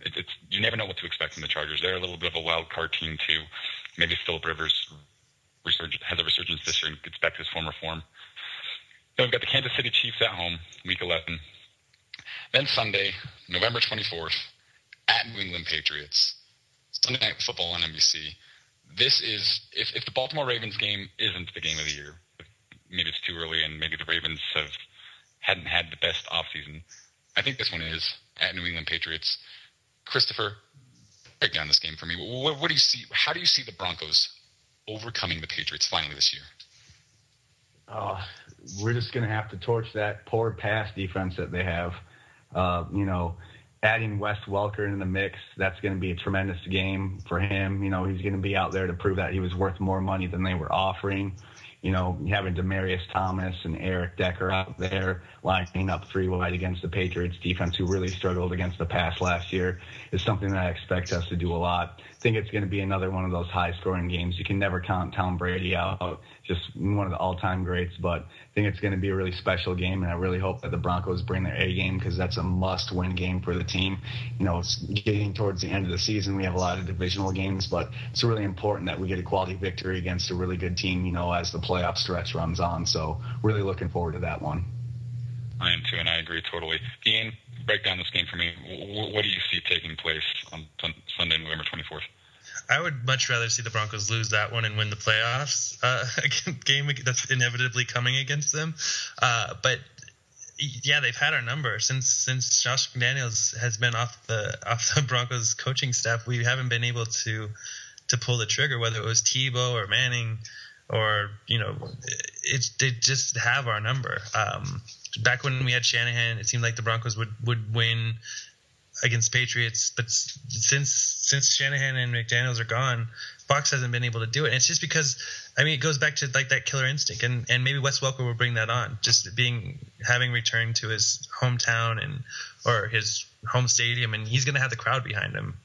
it, it's you never know what to expect from the Chargers. They're a little bit of a wild card team too. Maybe Philip Rivers has a resurgence this year and gets back to his former form. Then we've got the Kansas City Chiefs at home, Week 11. Then Sunday, November 24th, at New England Patriots. Sunday Night Football on NBC. This is if, if the Baltimore Ravens game isn't the game of the year, maybe it's too early and maybe the Ravens have hadn't had the best offseason. I think this one is at New England Patriots. Christopher, break down this game for me. What, what do you see? How do you see the Broncos overcoming the Patriots finally this year? Oh, we're just going to have to torch that poor pass defense that they have. Uh, you know, adding Wes Welker into the mix, that's going to be a tremendous game for him. You know, he's going to be out there to prove that he was worth more money than they were offering. You know, having Demaryius Thomas and Eric Decker out there lining up three wide against the Patriots defense, who really struggled against the pass last year, is something that I expect us to do a lot think it's going to be another one of those high scoring games. You can never count Tom Brady out, just one of the all time greats, but I think it's going to be a really special game, and I really hope that the Broncos bring their A game because that's a must win game for the team. You know, it's getting towards the end of the season. We have a lot of divisional games, but it's really important that we get a quality victory against a really good team, you know, as the playoff stretch runs on. So, really looking forward to that one. I am too, and I agree totally. Ian, break down this game for me. What do you see taking place on Sunday, November 24th? I would much rather see the Broncos lose that one and win the playoffs uh, game that's inevitably coming against them. Uh, but yeah, they've had our number since since Josh McDaniels has been off the off the Broncos coaching staff. We haven't been able to to pull the trigger, whether it was Tebow or Manning or you know, it's they just have our number. Um, back when we had Shanahan, it seemed like the Broncos would would win against Patriots, but since since Shanahan and McDaniels are gone, Fox hasn't been able to do it. And it's just because I mean it goes back to like that killer instinct, and and maybe Wes Welker will bring that on, just being having returned to his hometown and or his home stadium, and he's going to have the crowd behind him.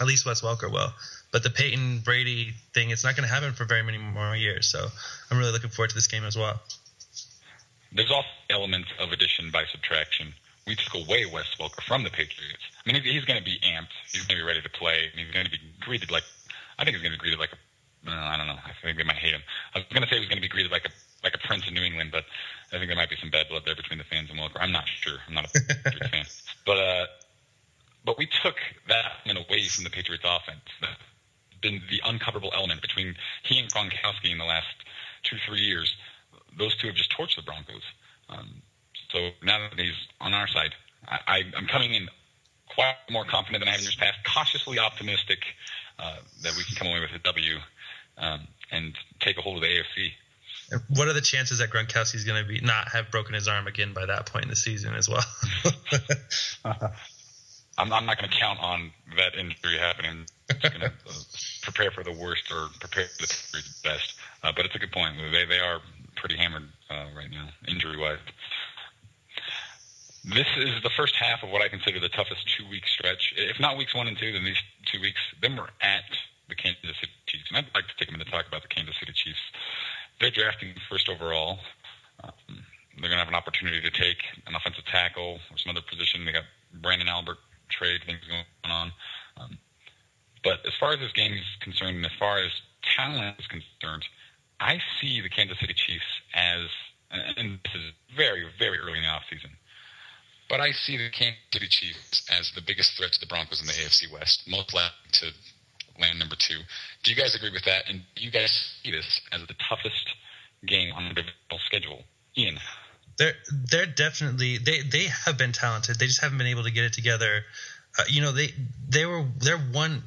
At least Wes Welker will. But the Peyton Brady thing, it's not going to happen for very many more years. So I'm really looking forward to this game as well. There's also elements of addition by subtraction. We took away Wes Welker from the Patriots. I mean, he's going to be amped. He's going to be ready to play. He's going to be greeted like, I think he's going to be greeted like a, uh, I don't know. I think they might hate him. I was going to say he was going to be greeted like a like a prince in New England, but I think there might be some bad blood there between the fans and Welker. I'm not sure. I'm not a Patriots fan, but uh, but we took that man away from the Patriots offense. Been the uncoverable element between he and Gronkowski in the last two three years. Those two have just torched the Broncos. Um, so now that he's on our side, I, I'm coming in quite more confident than I have in years past. Cautiously optimistic uh, that we can come away with a W um, and take a hold of the AFC. What are the chances that Gronkowski is going to be not have broken his arm again by that point in the season as well? I'm, I'm, not going to count on that injury happening. Prepare for the worst or prepare for the best. Uh, but it's a good point. They they are pretty hammered uh, right now, injury wise. This is the first half of what I consider the toughest two week stretch. If not weeks one and two, then these two weeks. Then we're at the Kansas City Chiefs, and I'd like to take a minute to talk about the Kansas City Chiefs. They're drafting first overall. Um, they're going to have an opportunity to take an offensive tackle or some other position. They got Branden Albert trade things going on. Um, but as far as this game is concerned, and as far as talent is concerned, I see the Kansas City Chiefs as, and this is very, very early in the offseason, but I see the Kansas City Chiefs as the biggest threat to the Broncos in the AFC West, most likely to land number two. Do you guys agree with that? And do you guys see this as the toughest game on the divisional schedule? Ian. They're they're definitely they they have been talented. They just haven't been able to get it together. Uh, you know they they were they're one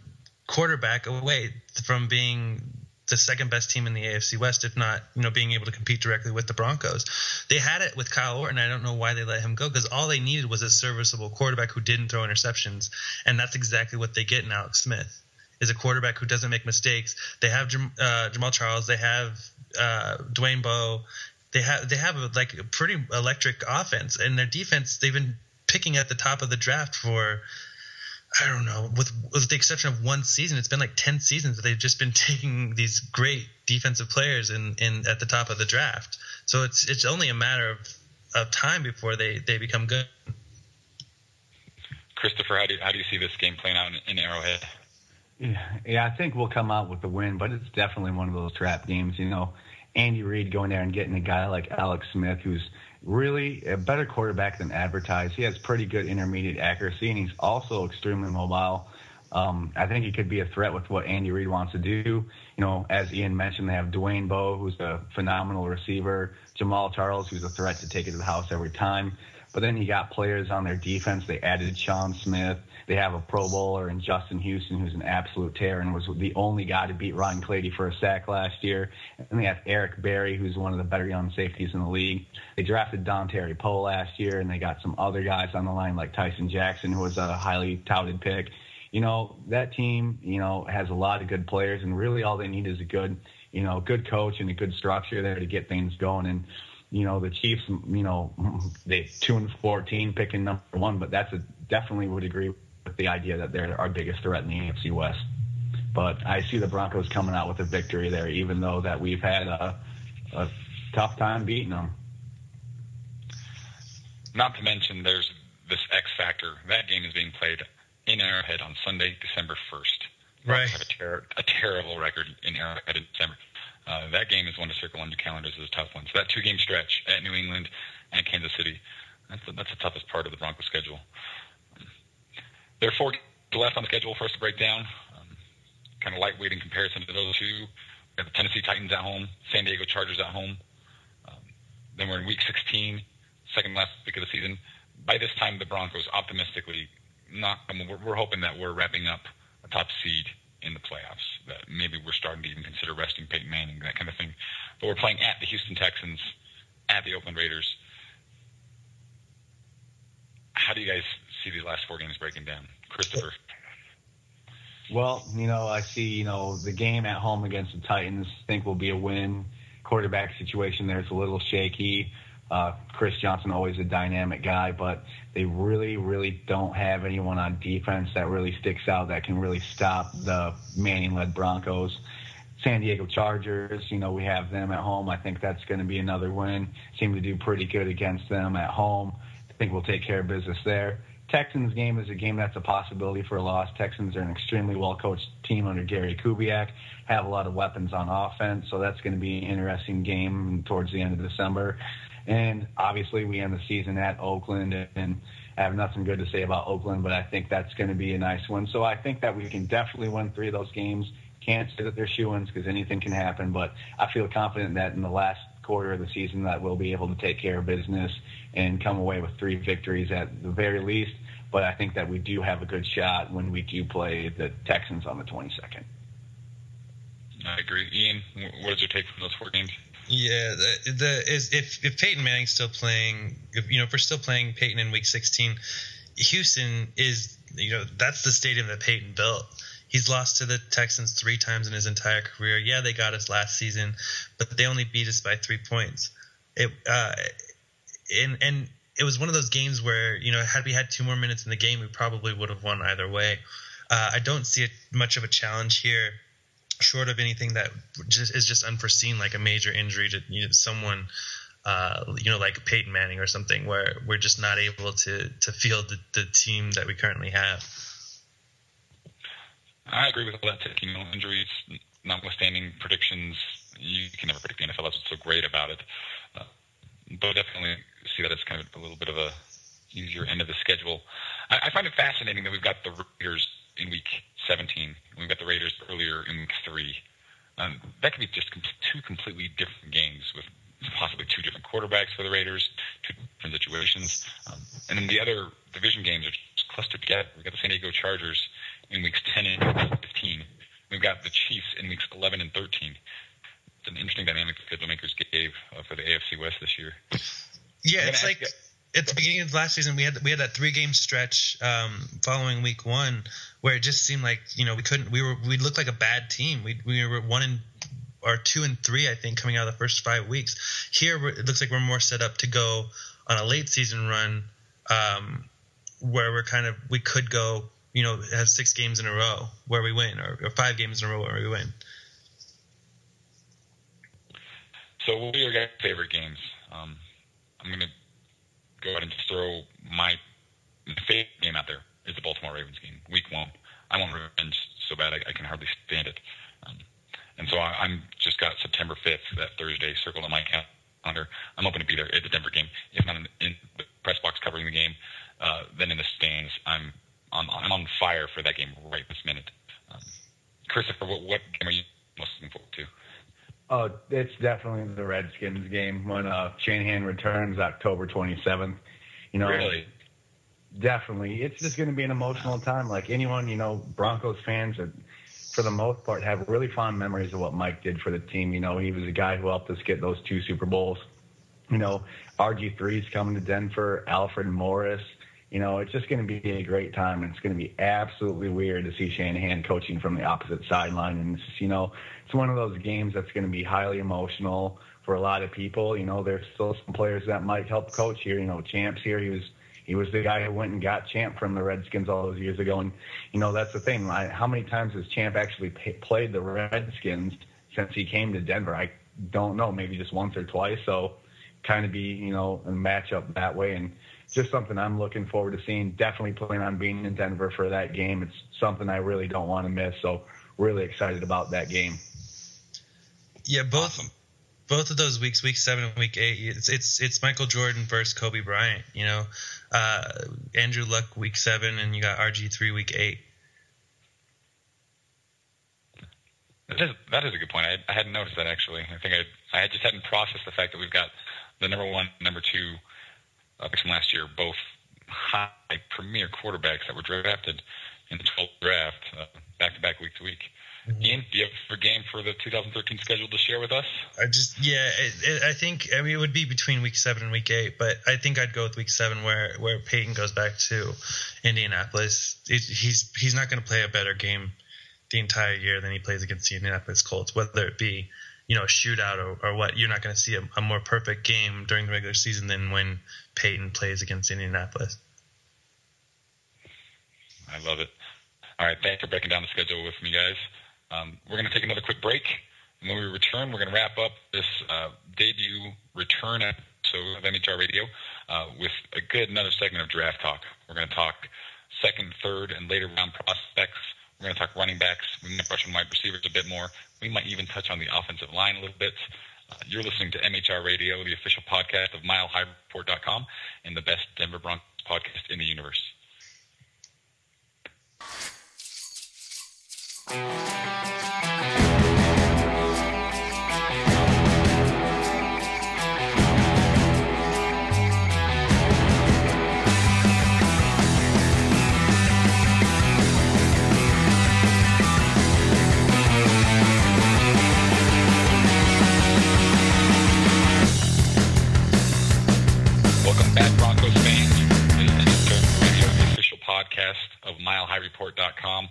quarterback away from being the second best team in the AFC West, if not, you know, being able to compete directly with the Broncos. They had it with Kyle Orton. I don't know why they let him go because all they needed was a serviceable quarterback who didn't throw interceptions, and that's exactly what they get in Alex Smith. Is a quarterback who doesn't make mistakes. They have uh, Jamaal Charles. They have uh, Dwayne Bowe. They have they have a, like a pretty electric offense, and their defense. They've been picking at the top of the draft for I don't know, with with the exception of one season, it's been like ten seasons that they've just been taking these great defensive players in, in at the top of the draft. So it's it's only a matter of, of time before they, they become good. Christopher, how do you, how do you see this game playing out in, in Arrowhead? Yeah, yeah, I think we'll come out with the win, but it's definitely one of those trap games. You know, Andy Reid going there and getting a guy like Alex Smith, who's really a better quarterback than advertised. He has pretty good intermediate accuracy, and he's also extremely mobile. Um, I think he could be a threat with what Andy Reid wants to do. You know, as Ian mentioned, they have Dwayne Bowe, who's a phenomenal receiver, Jamaal Charles, who's a threat to take it to the house every time. But then you got players on their defense. They added Sean Smith. They have a Pro Bowler in Justin Houston, who's an absolute terror and was the only guy to beat Ron Clady for a sack last year. And they have Eric Berry, who's one of the better young safeties in the league. They drafted Dontari Poe last year, and they got some other guys on the line like Tyson Jackson, who was a highly touted pick. You know, that team, you know, has a lot of good players, and really all they need is a good, you know, good coach and a good structure there to get things going. And you know, the Chiefs, you know, they two and fourteen picking number one, but that's a definitely would agree with the idea that they're our biggest threat in the AFC West. But I see the Broncos coming out with a victory there, even though that we've had a, a tough time beating them. Not to mention, there's this X factor. That game is being played in Arrowhead on Sunday, December first. Right. Have a, ter- a terrible record in Arrowhead in December. Uh, that game is one to circle on your calendars as a tough one. So that two game stretch at New England and Kansas City, that's the, that's the toughest part of the Broncos schedule. There are four left on the schedule for us to break down. Um, kind of lightweight in comparison to those two. We have the Tennessee Titans at home, San Diego Chargers at home. Um, then we're in Week 16, second last week of the season. By this time, the Broncos optimistically not. I mean, we're, we're hoping that we're wrapping up a top seed in the playoffs. That maybe we're starting to even consider resting Peyton Manning, that kind of thing. But we're playing at the Houston Texans, at the Oakland Raiders. How do you guys see these last four games breaking down, Christopher? Well, you know, I see, you know, the game at home against the Titans, think will be a win. Quarterback situation there is a little shaky. Uh, Chris Johnson, always a dynamic guy, but they really, really don't have anyone on defense that really sticks out that can really stop the Manning-led Broncos. San Diego Chargers, you know, we have them at home. I think that's going to be another win. Seem to do pretty good against them at home. I think we'll take care of business there. Texans game is a game that's a possibility for a loss. Texans are an extremely well coached team under Gary Kubiak, have a lot of weapons on offense, so that's going to be an interesting game towards the end of December. And obviously, we end the season at Oakland, and I have nothing good to say about Oakland, but I think that's going to be a nice one. So I think that we can definitely win three of those games. Can't say that they're shoe-ins because anything can happen, but I feel confident that in the last quarter of the season that we'll be able to take care of business and come away with three victories at the very least. But I think that we do have a good shot when we do play the Texans on the 22nd. I agree. Ian, what is your take from those four games? Yeah, the, the is if if Peyton Manning's still playing, if, you know, if we're still playing Peyton in Week 16, Houston is you know that's the stadium that Peyton built. He's lost to the Texans three times in his entire career. Yeah, they got us last season, but they only beat us by three points. It uh, and and it was one of those games where you know had we had two more minutes in the game, we probably would have won either way. Uh, I don't see it, much of a challenge here short of anything that just is just unforeseen, like a major injury to you know, someone, uh, you know, like Peyton Manning or something, where we're just not able to to field the, the team that we currently have. I agree with all that. You know, injuries notwithstanding, predictions you can never predict the NFL. That's what's so great about it. Uh, but definitely see that as kind of a little bit of a easier end of the schedule. I, I find it fascinating that we've got the Raiders in week 17. We've got the Raiders earlier in week three. Um, that could be just two completely different games with possibly two different quarterbacks for the Raiders, two different situations. Um, and then the other division games are just clustered together. We've got the San Diego Chargers in weeks 10 and 15. We've got the Chiefs in weeks 11 and 13. It's an interesting dynamic the schedule makers gave uh, for the AFC West this year. Yeah, it's like. At the beginning of last season, we had we had that three game stretch um, following week one where it just seemed like you know we couldn't we were we looked like a bad team. We we were one and or two and three I think coming out of the first five weeks. Here it looks like we're more set up to go on a late season run um, where we're kind of we could go you know have six games in a row where we win or, or five games in a row where we win. So what are your favorite games? Um, I'm gonna go ahead and throw my favorite game out there is the Baltimore Ravens game, Week One. I want revenge so bad I, I can hardly stand it. Um, and so I, I'm just got September 5th, that Thursday, circled on my calendar. I'm hoping to be there at the Denver game, if not in, in the press box covering the game, uh, then in the stands. I'm on I'm on fire for that game right this minute. Um, Christopher, what, what game are you most looking forward to? Oh, it's definitely the Redskins game when uh, Shanahan returns October 27th. You know, really? Definitely, it's just going to be an emotional time. Like anyone, you know, Broncos fans are, for the most part, have really fond memories of what Mike did for the team. You know, he was a guy who helped us get those two Super Bowls. You know, RG3's coming to Denver, Alfred Morris. You know, it's just going to be a great time. And it's going to be absolutely weird to see Shanahan coaching from the opposite sideline. And it's just, you know, it's one of those games that's going to be highly emotional for a lot of people. You know, there's still some players that might help coach here. You know, Champ's here. He was he was the guy who went and got Champ from the Redskins all those years ago. And you know, that's the thing. I, how many times has Champ actually pay, played the Redskins since he came to Denver? I don't know. Maybe just once or twice. So kind of be you know a matchup that way and just something I'm looking forward to seeing. Definitely plan on being in Denver for that game. It's something I really don't want to miss. So really excited about that game. Yeah, both awesome. both of those weeks, week seven and week eight, it's it's it's Michael Jordan versus Kobe Bryant. You know, uh, Andrew Luck week seven, and you got RG three week eight. That is, that is a good point. I, I hadn't noticed that actually. I think I I just hadn't processed the fact that we've got the number one, number two uh, from last year, both high premier quarterbacks that were drafted in the 12th draft, back to back, week to week. Mm-hmm. Ian, do you have a game for the 2013 schedule to share with us? I just, yeah, it, it, I think, I mean, it would be between week seven and week eight, but I think I'd go with week seven where, where Peyton goes back to Indianapolis. It, he's, he's not going to play a better game the entire year than he plays against the Indianapolis Colts, whether it be you know a shootout or, or what. You're not going to see a, a, more perfect game during the regular season than when Peyton plays against Indianapolis. I love it. All right, thanks for breaking down the schedule with me, guys. Um, we're going to take another quick break. And when we return, we're going to wrap up this uh, debut return episode of MHR Radio uh, with a good another segment of draft talk. We're going to talk second, third, and later round prospects. We're going to talk running backs. We might brush on wide receivers a bit more. We might even touch on the offensive line a little bit. Uh, you're listening to MHR Radio, the official podcast of MileHighReport.com and the best Denver Broncos podcast in the universe. Podcast of MileHighReport.com.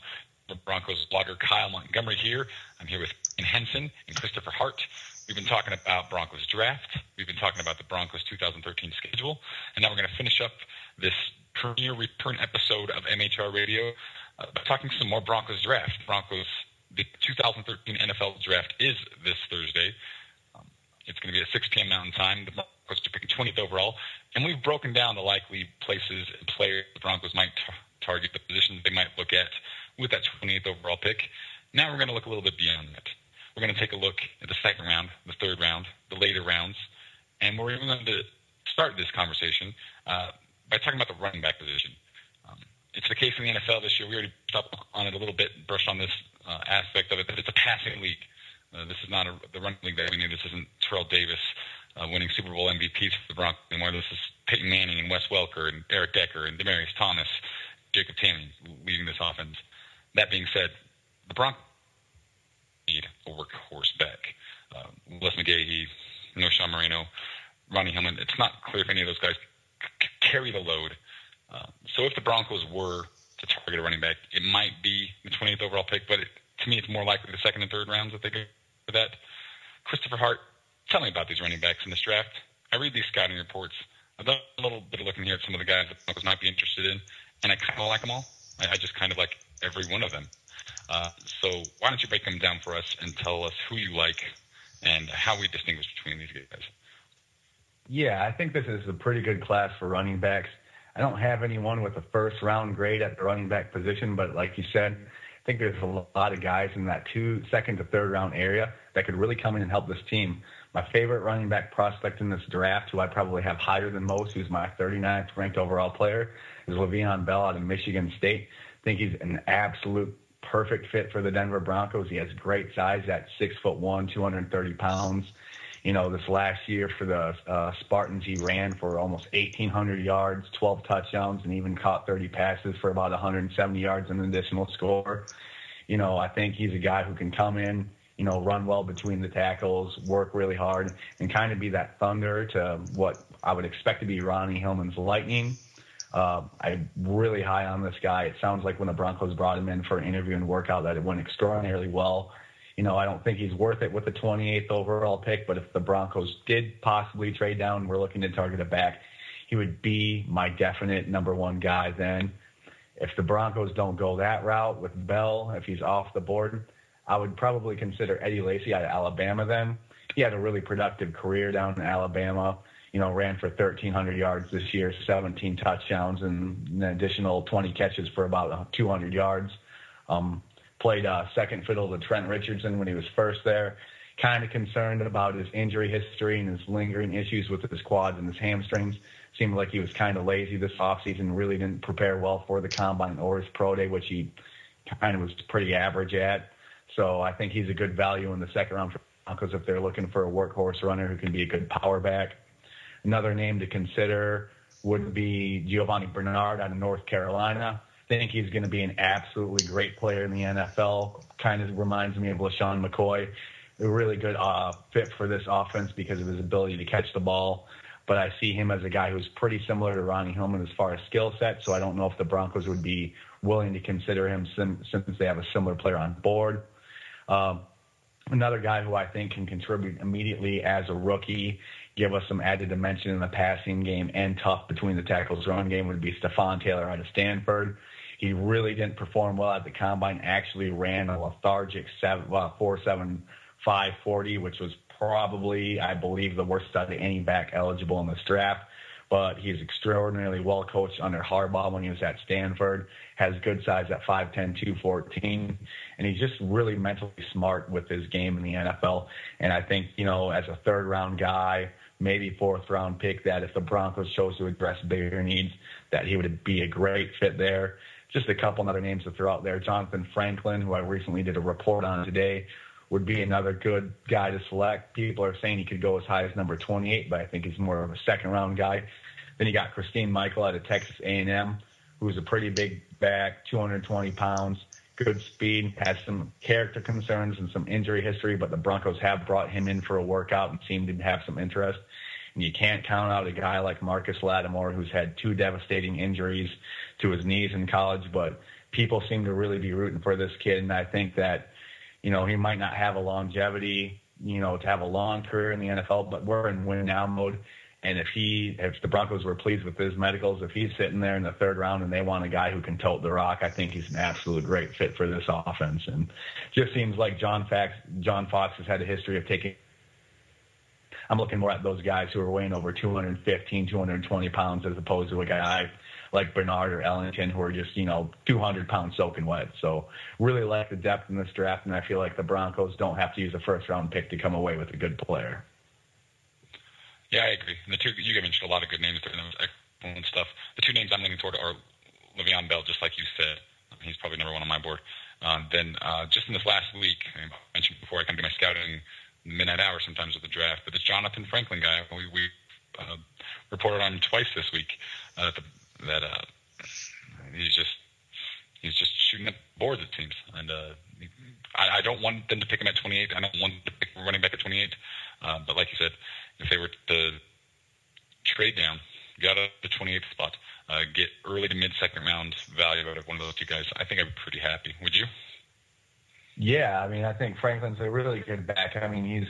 The Broncos blogger Kyle Montgomery here. I'm here with Ian Henson and Christopher Hart. We've been talking about Broncos draft. We've been talking about the Broncos 2013 schedule, and now we're going to finish up this premiere return episode of MHR Radio uh, by talking some more Broncos draft. Broncos the 2013 NFL draft is this Thursday. Um, it's going to be at 6 p.m. Mountain Time. The Broncos are picking 20th overall, and we've broken down the likely places and players the Broncos might t- target, the positions they might look at with that 28th overall pick. Now we're going to look a little bit beyond that. We're going to take a look at the second round, the third round, the later rounds, and we're even going to start this conversation uh, by talking about the running back position. Um, it's the case in the NFL this year. We already touched on it a little bit, brushed on this uh, aspect of it, that it's a passing league. Uh, this is not a, the running league that we need. This isn't Terrell Davis uh, winning Super Bowl MVPs for the Broncos anymore. This is Peyton Manning and Wes Welker and Eric Decker and Demaryius Thomas, Jacob Tamme leading this offense. That being said, the Broncos need a workhorse back. Uh, Willis McGahee, Knowshon Moreno, Ronnie Hillman. It's not clear if any of those guys c- carry the load. Uh, so if the Broncos were to target a running back, it might be the 20th overall pick, but it, to me, it's more likely the second and third rounds that they go for that. Christopher Hart, tell me about these running backs in this draft. I read these scouting reports. I've done a little bit of looking here at some of the guys that Broncos might be interested in, and I kind of like them all. I, I just kind of like every one of them. Uh, so why don't you break them down for us and tell us who you like and how we distinguish between these guys? Yeah, I think this is a pretty good class for running backs. I don't have anyone with a first round grade at the running back position, but like you said, I think there's a lot of guys in that two, second to third round area that could really come in and help this team. My favorite running back prospect in this draft, who I probably have higher than most, who's my 39th ranked overall player, is Le'Veon Bell out of Michigan State. I think he's an absolute perfect fit for the Denver Broncos. He has great size at six foot one, 230 pounds. You know, this last year for the uh, Spartans, he ran for almost 1,800 yards, 12 touchdowns, and even caught 30 passes for about 170 yards and an additional score. You know, I think he's a guy who can come in, you know, run well between the tackles, work really hard, and kind of be that thunder to what I would expect to be Ronnie Hillman's lightning. Uh, I'm really high on this guy. It sounds like when the Broncos brought him in for an interview and workout that it went extraordinarily well. You know, I don't think he's worth it with the 28th overall pick, but if the Broncos did possibly trade down, we're looking to target a back, he would be my definite number one guy then. If the Broncos don't go that route with Bell, if he's off the board, I would probably consider Eddie Lacy out of Alabama then. He had a really productive career down in Alabama you know, ran for 1,300 yards this year, 17 touchdowns, and an additional 20 catches for about 200 yards. Um, played uh, second fiddle to Trent Richardson when he was first there. Kind of concerned about his injury history and his lingering issues with his quads and his hamstrings. Seemed like he was kind of lazy this offseason, really didn't prepare well for the combine or his pro day, which he kind of was pretty average at. So I think he's a good value in the second round for Broncos if they're looking for a workhorse runner who can be a good power back. Another name to consider would be Giovani Bernard out of North Carolina. I think he's going to be an absolutely great player in the NFL. Kind of reminds me of LeSean McCoy. A really good uh, fit for this offense because of his ability to catch the ball. But I see him as a guy who's pretty similar to Ronnie Hillman as far as skill set. So I don't know if the Broncos would be willing to consider him sim- since they have a similar player on board. Um, another guy who I think can contribute immediately as a rookie, give us some added dimension in the passing game and tough between the tackles run game would be Stepfan Taylor out of Stanford. He really didn't perform well at the combine. Actually, ran a lethargic seven, well, four seven five forty, which was probably, I believe, the worst out of any back eligible in this draft. But he's extraordinarily well coached under Harbaugh when he was at Stanford. Has good size at 5'10", 214, and he's just really mentally smart with his game in the NFL. And I think you know, as a third round guy, maybe fourth round pick, that if the Broncos chose to address bigger needs, that he would be a great fit there. Just a couple other names to throw out there. Jonathan Franklin, who I recently did a report on today, would be another good guy to select. People are saying he could go as high as number 28, but I think he's more of a second round guy. Then you got Christine Michael out of Texas A&M, who's a pretty big back, 220 pounds, good speed, has some character concerns and some injury history, but the Broncos have brought him in for a workout and seem to have some interest. And you can't count out a guy like Marcus Lattimore, who's had two devastating injuries to his knees in college, but people seem to really be rooting for this kid. And I think that, you know, he might not have a longevity, you know, to have a long career in the NFL, but we're in win now mode. And if he, if the Broncos were pleased with his medicals, if he's sitting there in the third round and they want a guy who can tote the rock, I think he's an absolute great fit for this offense. And just seems like John Fox, John Fox has had a history of taking. I'm looking more at those guys who are weighing over 215, 220 pounds as opposed to a guy like Bernard or Ellington who are just, you know, 200 pounds soaking wet. So really like the depth in this draft, and I feel like the Broncos don't have to use a first round pick to come away with a good player. Yeah, I agree. And the two you mentioned a lot of good names there, and was excellent stuff. The two names I'm leaning toward are Le'Veon Bell, just like you said. He's probably number one on my board. Um, then uh, just in this last week, I mentioned before, I kind of to my scouting midnight hour sometimes with the draft, but this Jonathan Franklin guy, we, we uh, reported on him twice this week. Uh, the that uh, he's just he's just shooting up boards. It seems, and uh, I, I don't want them to pick him at 28. I don't want to pick running back at 28. Uh, but like you said, if they were to trade down, got up the 28th spot, uh, get early to mid second round value out of one of those two guys, I think I'd be pretty happy. Would you? Yeah, I mean, I think Franklin's a really good back. I mean, he's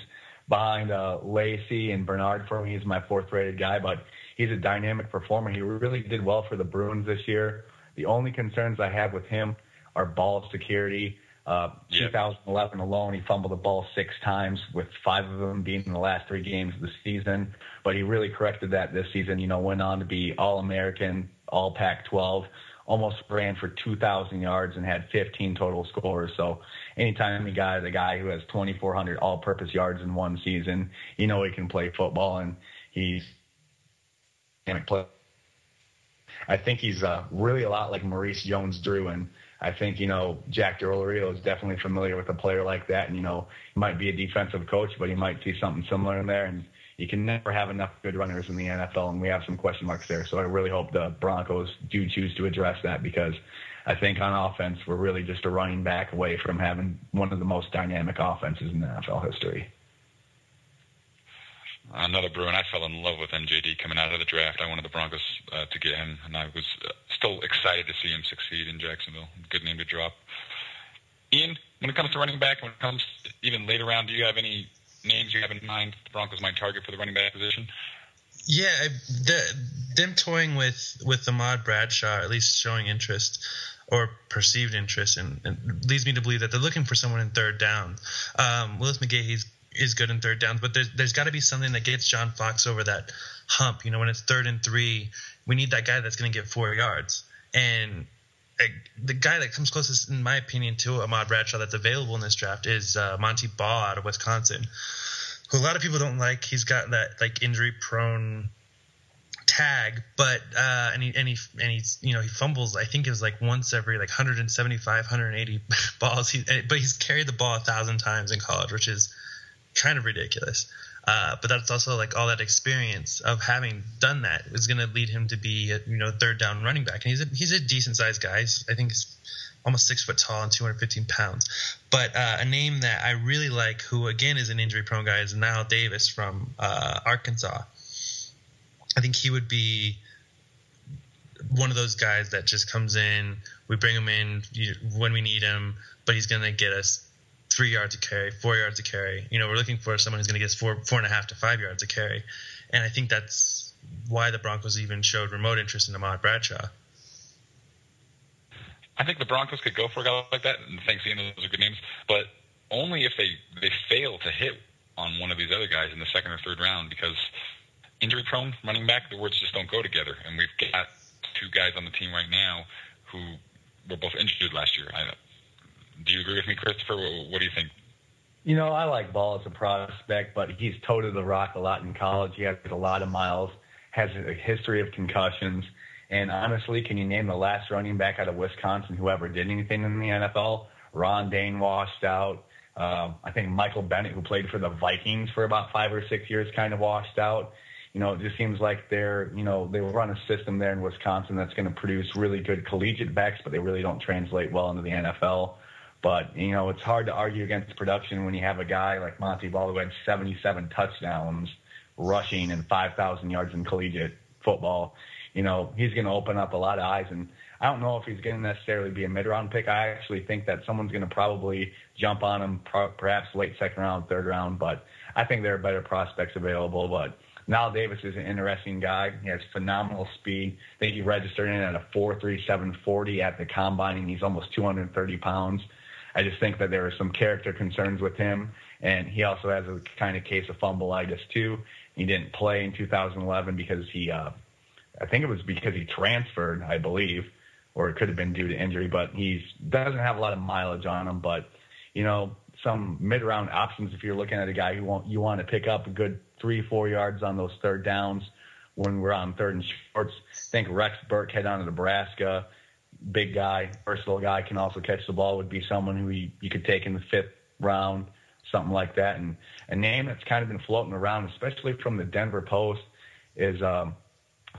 behind uh, Lacy and Bernard for me. He's my fourth rated guy, but he's a dynamic performer. He really did well for the Bruins this year. The only concerns I have with him are ball security. Uh, yep. 2011 alone, he fumbled the ball six times, with five of them being in the last three games of the season. But he really corrected that this season. You know, went on to be All American, All Pac-12, almost ran for 2,000 yards and had 15 total scores. So anytime you got a guy who has 2,400 all-purpose yards in one season, you know he can play football, and he's play. I think he's uh, really a lot like Maurice Jones-Drew, and I think you know Jack Del Rio is definitely familiar with a player like that, and you know he might be a defensive coach, but he might see something similar in there, and you can never have enough good runners in the NFL, and we have some question marks there. So I really hope the Broncos do choose to address that because I think on offense we're really just a running back away from having one of the most dynamic offenses in NFL history another Bruin. I fell in love with MJD coming out of the draft. I wanted the Broncos uh, to get him, and I was uh, still excited to see him succeed in Jacksonville. Good name to drop. Ian, when it comes to running back, when it comes even later round, do you have any names you have in mind the Broncos might target for the running back position? Yeah, the, them toying with with Ahmad Bradshaw, at least showing interest or perceived interest, and, and, leads me to believe that they're looking for someone in third down. Um, Willis McGahee is good in third downs, but there's there's got to be something that gets John Fox over that hump. You know, when it's third and three, we need that guy that's going to get four yards. And the guy that comes closest, in my opinion, to Ahmad Bradshaw that's available in this draft is uh, Montee Ball out of Wisconsin, who a lot of people don't like. He's got that like injury prone tag, but uh, and he and he and he's you know he fumbles. I think it was like once every like 175, 180 balls. He, but he's carried the ball a thousand times in college, which is kind of ridiculous. Uh, but that's also like all that experience of having done that is going to lead him to be a, you know third down running back, and he's a, he's a decent sized guy. He's, I think he's almost six foot tall and 215 pounds. But uh, a name that I really like, who again is an injury prone guy, is Knile Davis from uh, Arkansas. I think he would be one of those guys that just comes in. We bring him in when we need him, but he's going to get us three yards of carry, four yards of carry. You know, we're looking for someone who's going to get four, four and a half to five yards of carry, and I think that's why the Broncos even showed remote interest in Ahmad Bradshaw. I think the Broncos could go for a guy like that, and thanks, Ian, those are good names, but only if they they fail to hit on one of these other guys in the second or third round because injury prone running back, the words just don't go together. And we've got two guys on the team right now who were both injured last year. I, do you agree with me, Christopher? What, do you think? You know, I like Ball as a prospect, but he's toted the rock a lot in college. He has a lot of miles, has a history of concussions. And honestly, can you name the last running back out of Wisconsin who ever did anything in the NFL? Ron Dayne washed out. Um, I think Michael Bennett, who played for the Vikings for about five or six years, kind of washed out. You know, it just seems like they're, you know, they run a system there in Wisconsin that's going to produce really good collegiate backs, but they really don't translate well into the NFL. But, you know, it's hard to argue against production when you have a guy like Montee Ball who had 77 touchdowns rushing and 5,000 yards in collegiate football. You know, he's going to open up a lot of eyes. And I don't know if he's going to necessarily be a mid round pick. I actually think that someone's going to probably jump on him, perhaps late second round, third round. But I think there are better prospects available. But Knile Davis is an interesting guy. He has phenomenal speed. I think he registered in at a 4.3740 at the combine, and he's almost 230 pounds. I just think that there are some character concerns with him, and he also has a kind of case of fumbleitis too. He didn't play in 2011 because he, uh, I think it was because he transferred, I believe, or it could have been due to injury. But he doesn't have a lot of mileage on him. But you know, some mid-round options if you're looking at a guy who want you want to pick up a good three, four yards on those third downs when we're on third and shorts. I think Rex Burkhead on to Nebraska big guy, versatile guy, can also catch the ball would be someone who you, you could take in the fifth round, something like that. And a name that's kind of been floating around, especially from the Denver Post, is um,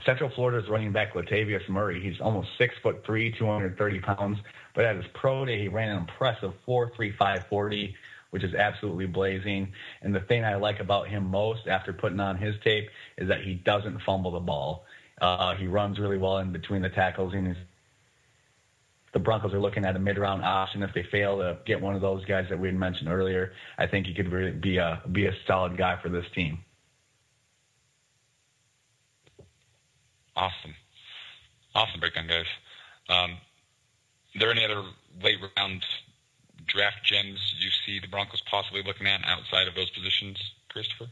Central Florida's running back Latavius Murray. He's almost six foot three, 230 pounds, but at his pro day he ran an impressive 4.3540, which is absolutely blazing. And the thing I like about him most after putting on his tape is that he doesn't fumble the ball. Uh, he runs really well in between the tackles and he's the Broncos are looking at a mid-round option. If they fail to get one of those guys that we had mentioned earlier, I think he could really be a be a solid guy for this team. Awesome, awesome breakdown, guys. Um, are there any other late round draft gems you see the Broncos possibly looking at outside of those positions, Christopher?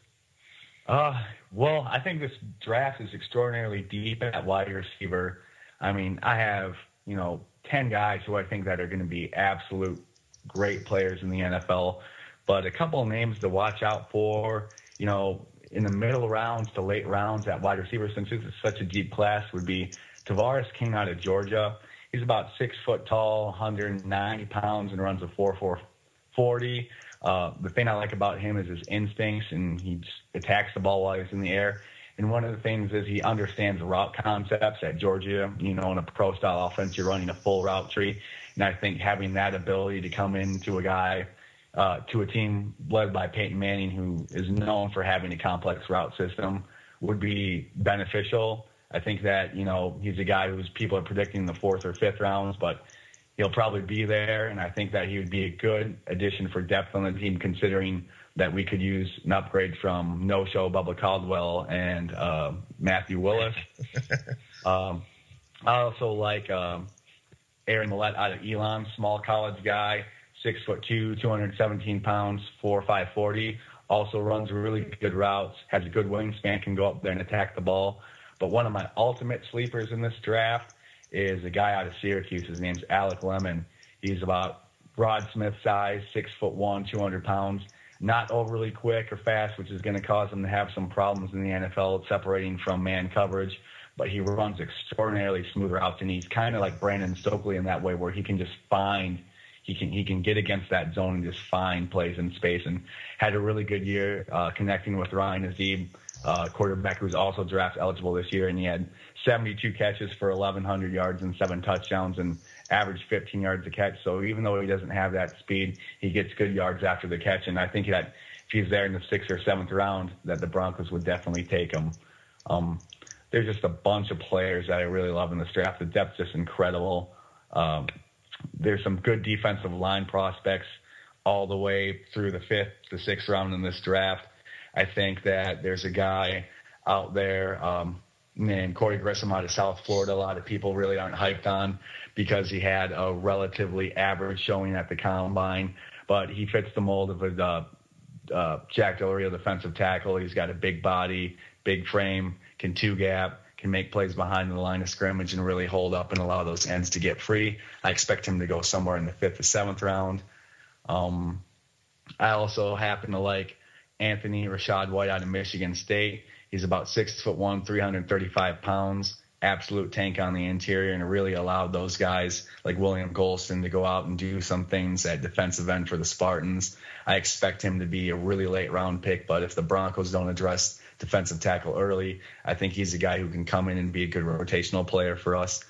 Uh, well, I think this draft is extraordinarily deep at wide receiver. I mean, I have you know 10 guys who I think that are going to be absolute great players in the NFL. But a couple of names to watch out for, you know, in the middle rounds to late rounds at wide receiver, since this is such a deep class, would be Tavares King out of Georgia. He's about six foot tall, 190 pounds, and runs a 4.440. Uh, the thing I like about him is his instincts, and he attacks the ball while he's in the air. And one of the things is he understands route concepts at Georgia. You know, in a pro style offense, you're running a full route tree. And I think having that ability to come into a guy, uh, to a team led by Peyton Manning, who is known for having a complex route system, would be beneficial. I think that, you know, he's a guy who's people are predicting the fourth or fifth rounds, but he'll probably be there. And I think that he would be a good addition for depth on the team, considering that we could use an upgrade from No Show Bubba Caldwell and uh, Matthew Willis. um, I also like um, Aaron Mellette out of Elon, small college guy, six foot two, 217 pounds, four five forty. Also runs really good routes, has a good wingspan, can go up there and attack the ball. But one of my ultimate sleepers in this draft is a guy out of Syracuse. His name's Alec Lemon. He's about Rod Smith size, six foot one, 200 pounds not overly quick or fast, which is going to cause him to have some problems in the NFL separating from man coverage. But he runs extraordinarily smooth routes, and he's kind of like Brandon Stokley in that way, where he can just find he can he can get against that zone and just find plays in space. And had a really good year uh, connecting with Ryan Nassib, uh, quarterback who's also draft eligible this year, and he had 72 catches for 1,100 yards and seven touchdowns and averaged 15 yards a catch. So even though he doesn't have that speed, he gets good yards after the catch. And I think that if he's there in the sixth or seventh round, that the Broncos would definitely take him. Um, there's just a bunch of players that I really love in this draft. The depth's just incredible. Um, there's some good defensive line prospects all the way through the fifth, the sixth round in this draft. I think that there's a guy out there um, named Cory Grissom out of South Florida. A lot of people really aren't hyped on because he had a relatively average showing at the combine, but he fits the mold of a uh, uh, Jack Del Rio defensive tackle. He's got a big body, big frame, can two gap, can make plays behind the line of scrimmage and really hold up and allow those ends to get free. I expect him to go somewhere in the fifth or seventh round. Um, I also happen to like Anthony Rashad White out of Michigan State. He's about six foot one, 335 pounds, absolute tank on the interior, and it really allowed those guys like William Gholston to go out and do some things at defensive end for the Spartans. I expect him to be a really late round pick, but if the Broncos don't address defensive tackle early, I think he's a guy who can come in and be a good rotational player for us.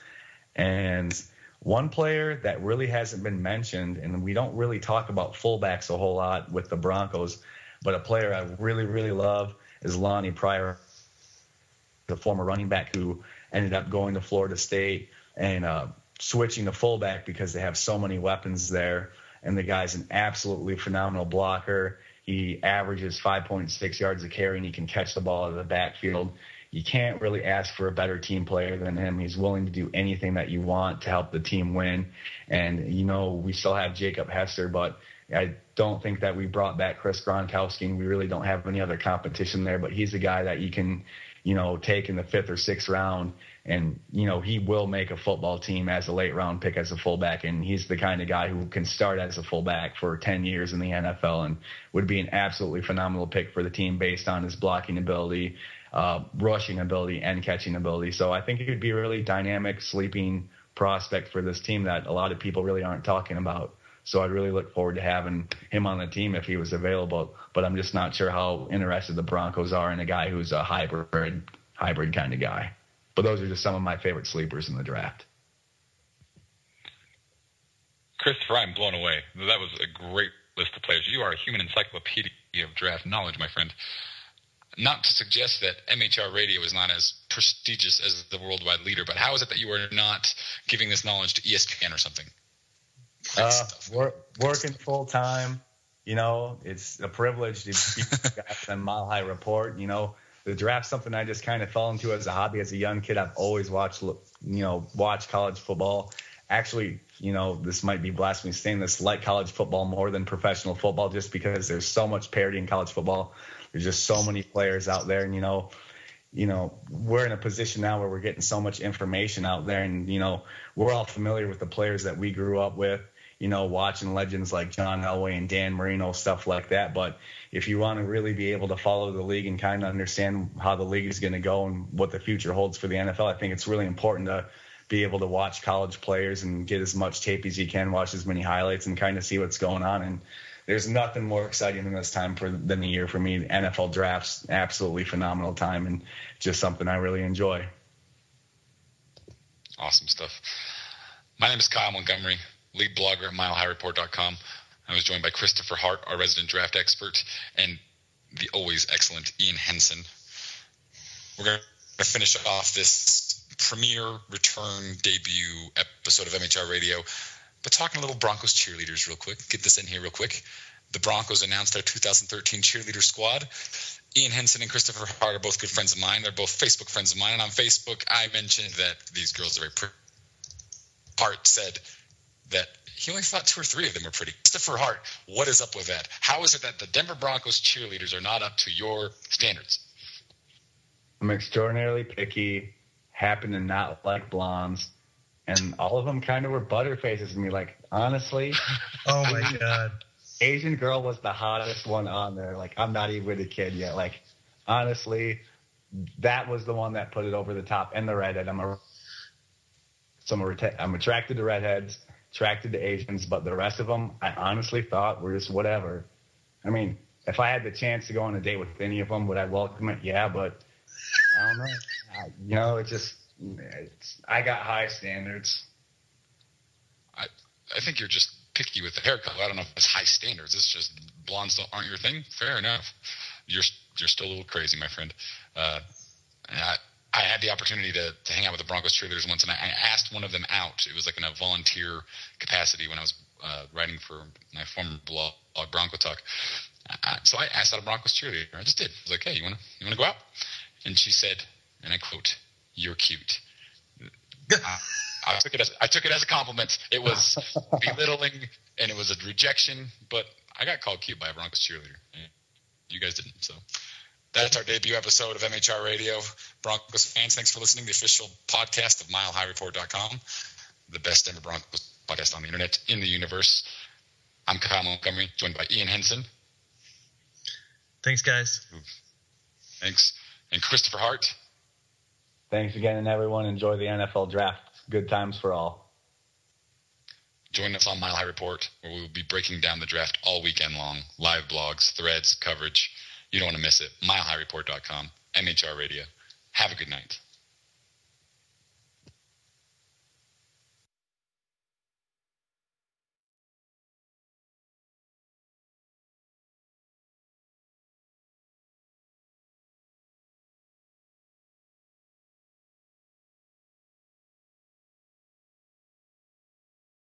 And one player that really hasn't been mentioned, and we don't really talk about fullbacks a whole lot with the Broncos, but a player I really, really love is Lonnie Pryor, the former running back who ended up going to Florida State and uh, switching to fullback because they have so many weapons there. And the guy's an absolutely phenomenal blocker. He averages 5.6 yards a carry and he can catch the ball out of the backfield you can't really ask for a better team player than him. He's willing to do anything that you want to help the team win. And, you know, we still have Jacob Hester, but I don't think that we brought back Chris Gronkowski and we really don't have any other competition there. But he's a guy that you can, you know, take in the fifth or sixth round. And, you know, he will make a football team as a late round pick as a fullback. And he's the kind of guy who can start as a fullback for 10 years in the NFL and would be an absolutely phenomenal pick for the team based on his blocking ability, uh, rushing ability and catching ability. So I think he would be a really dynamic, sleeping prospect for this team that a lot of people really aren't talking about. So I'd really look forward to having him on the team if he was available. But I'm just not sure how interested the Broncos are in a guy who's a hybrid, hybrid kind of guy. But those are just some of my favorite sleepers in the draft. Christopher, I'm blown away. That was a great list of players. You are a human encyclopedia of draft knowledge, my friend not to suggest that MHR radio is not as prestigious as the worldwide leader, but how is it that you are not giving this knowledge to ESPN or something? Uh, work, working full time, you know, it's a privilege to be on Mile High Report. You know, the draft's something I just kind of fell into as a hobby as a young kid. I've always watched, you know, watch college football. Actually, you know, this might be blasphemy saying this, like college football more than professional football, just because there's so much parity in college football. There's just so many players out there, and you know, you know, we're in a position now where we're getting so much information out there, and you know, we're all familiar with the players that we grew up with. You know, watching legends like John Elway and Dan Marino, stuff like that. But if you want to really be able to follow the league and kind of understand how the league is going to go and what the future holds for the NFL, I think it's really important to be able to watch college players and get as much tape as you can, watch as many highlights, and kind of see what's going on. And there's nothing more exciting than this time for than the year for me. NFL drafts, absolutely phenomenal time, and just something I really enjoy. Awesome stuff. My name is Kyle Montgomery, lead blogger at MileHighReport.com. I was joined by Christopher Hart, our resident draft expert, and the always excellent Ian Henson. We're going to finish off this premiere return debut episode of MHR Radio but talking a little Broncos cheerleaders real quick. Get this in here real quick. The Broncos announced their 2013 cheerleader squad. Ian Henson and Christopher Hart are both good friends of mine. They're both Facebook friends of mine. And on Facebook, I mentioned that these girls are very pretty. Hart said that he only thought two or three of them were pretty. Christopher Hart, what is up with that? How is it that the Denver Broncos cheerleaders are not up to your standards? I'm extraordinarily picky, happen to not like blondes, and all of them kind of were butterfaces to me. Like honestly, oh my god, Asian girl was the hottest one on there. Like I'm not even a kid yet. Like honestly, that was the one that put it over the top. And the redhead, I'm a so I'm, I'm attracted to redheads, attracted to Asians, but the rest of them, I honestly thought were just whatever. I mean, if I had the chance to go on a date with any of them, would I welcome it? Yeah, but I don't know. I, you know, it just I got high standards. I I think you're just picky with the haircut. I don't know if it's high standards. It's just blondes aren't your thing. Fair enough. You're you're still a little crazy, my friend. Uh, I I had the opportunity to, to hang out with the Broncos cheerleaders once, and I, I asked one of them out. It was like in a volunteer capacity when I was uh, writing for my former blog, Bronco Talk. Uh, so I asked out a Broncos cheerleader. I just did. I was like, "Hey, you want to you want to go out?" And she said, and I quote, "You're cute." I, I took it as I took it as a compliment. It was belittling and it was a rejection, but I got called cute by a Broncos cheerleader. You guys didn't, so that's our debut episode of MHR Radio. Broncos fans, thanks for listening. The official podcast of MileHighReport.com, the best Denver Broncos podcast on the internet in the universe. I'm Kyle Montgomery, joined by Ian Henson. Thanks, guys. Thanks, and Christopher Hart. Thanks again, and everyone enjoy the NFL draft. Good times for all. Join us on Mile High Report, where we will be breaking down the draft all weekend long. Live blogs, threads, coverage. You don't want to miss it. MileHighReport.com, MHR Radio. Have a good night.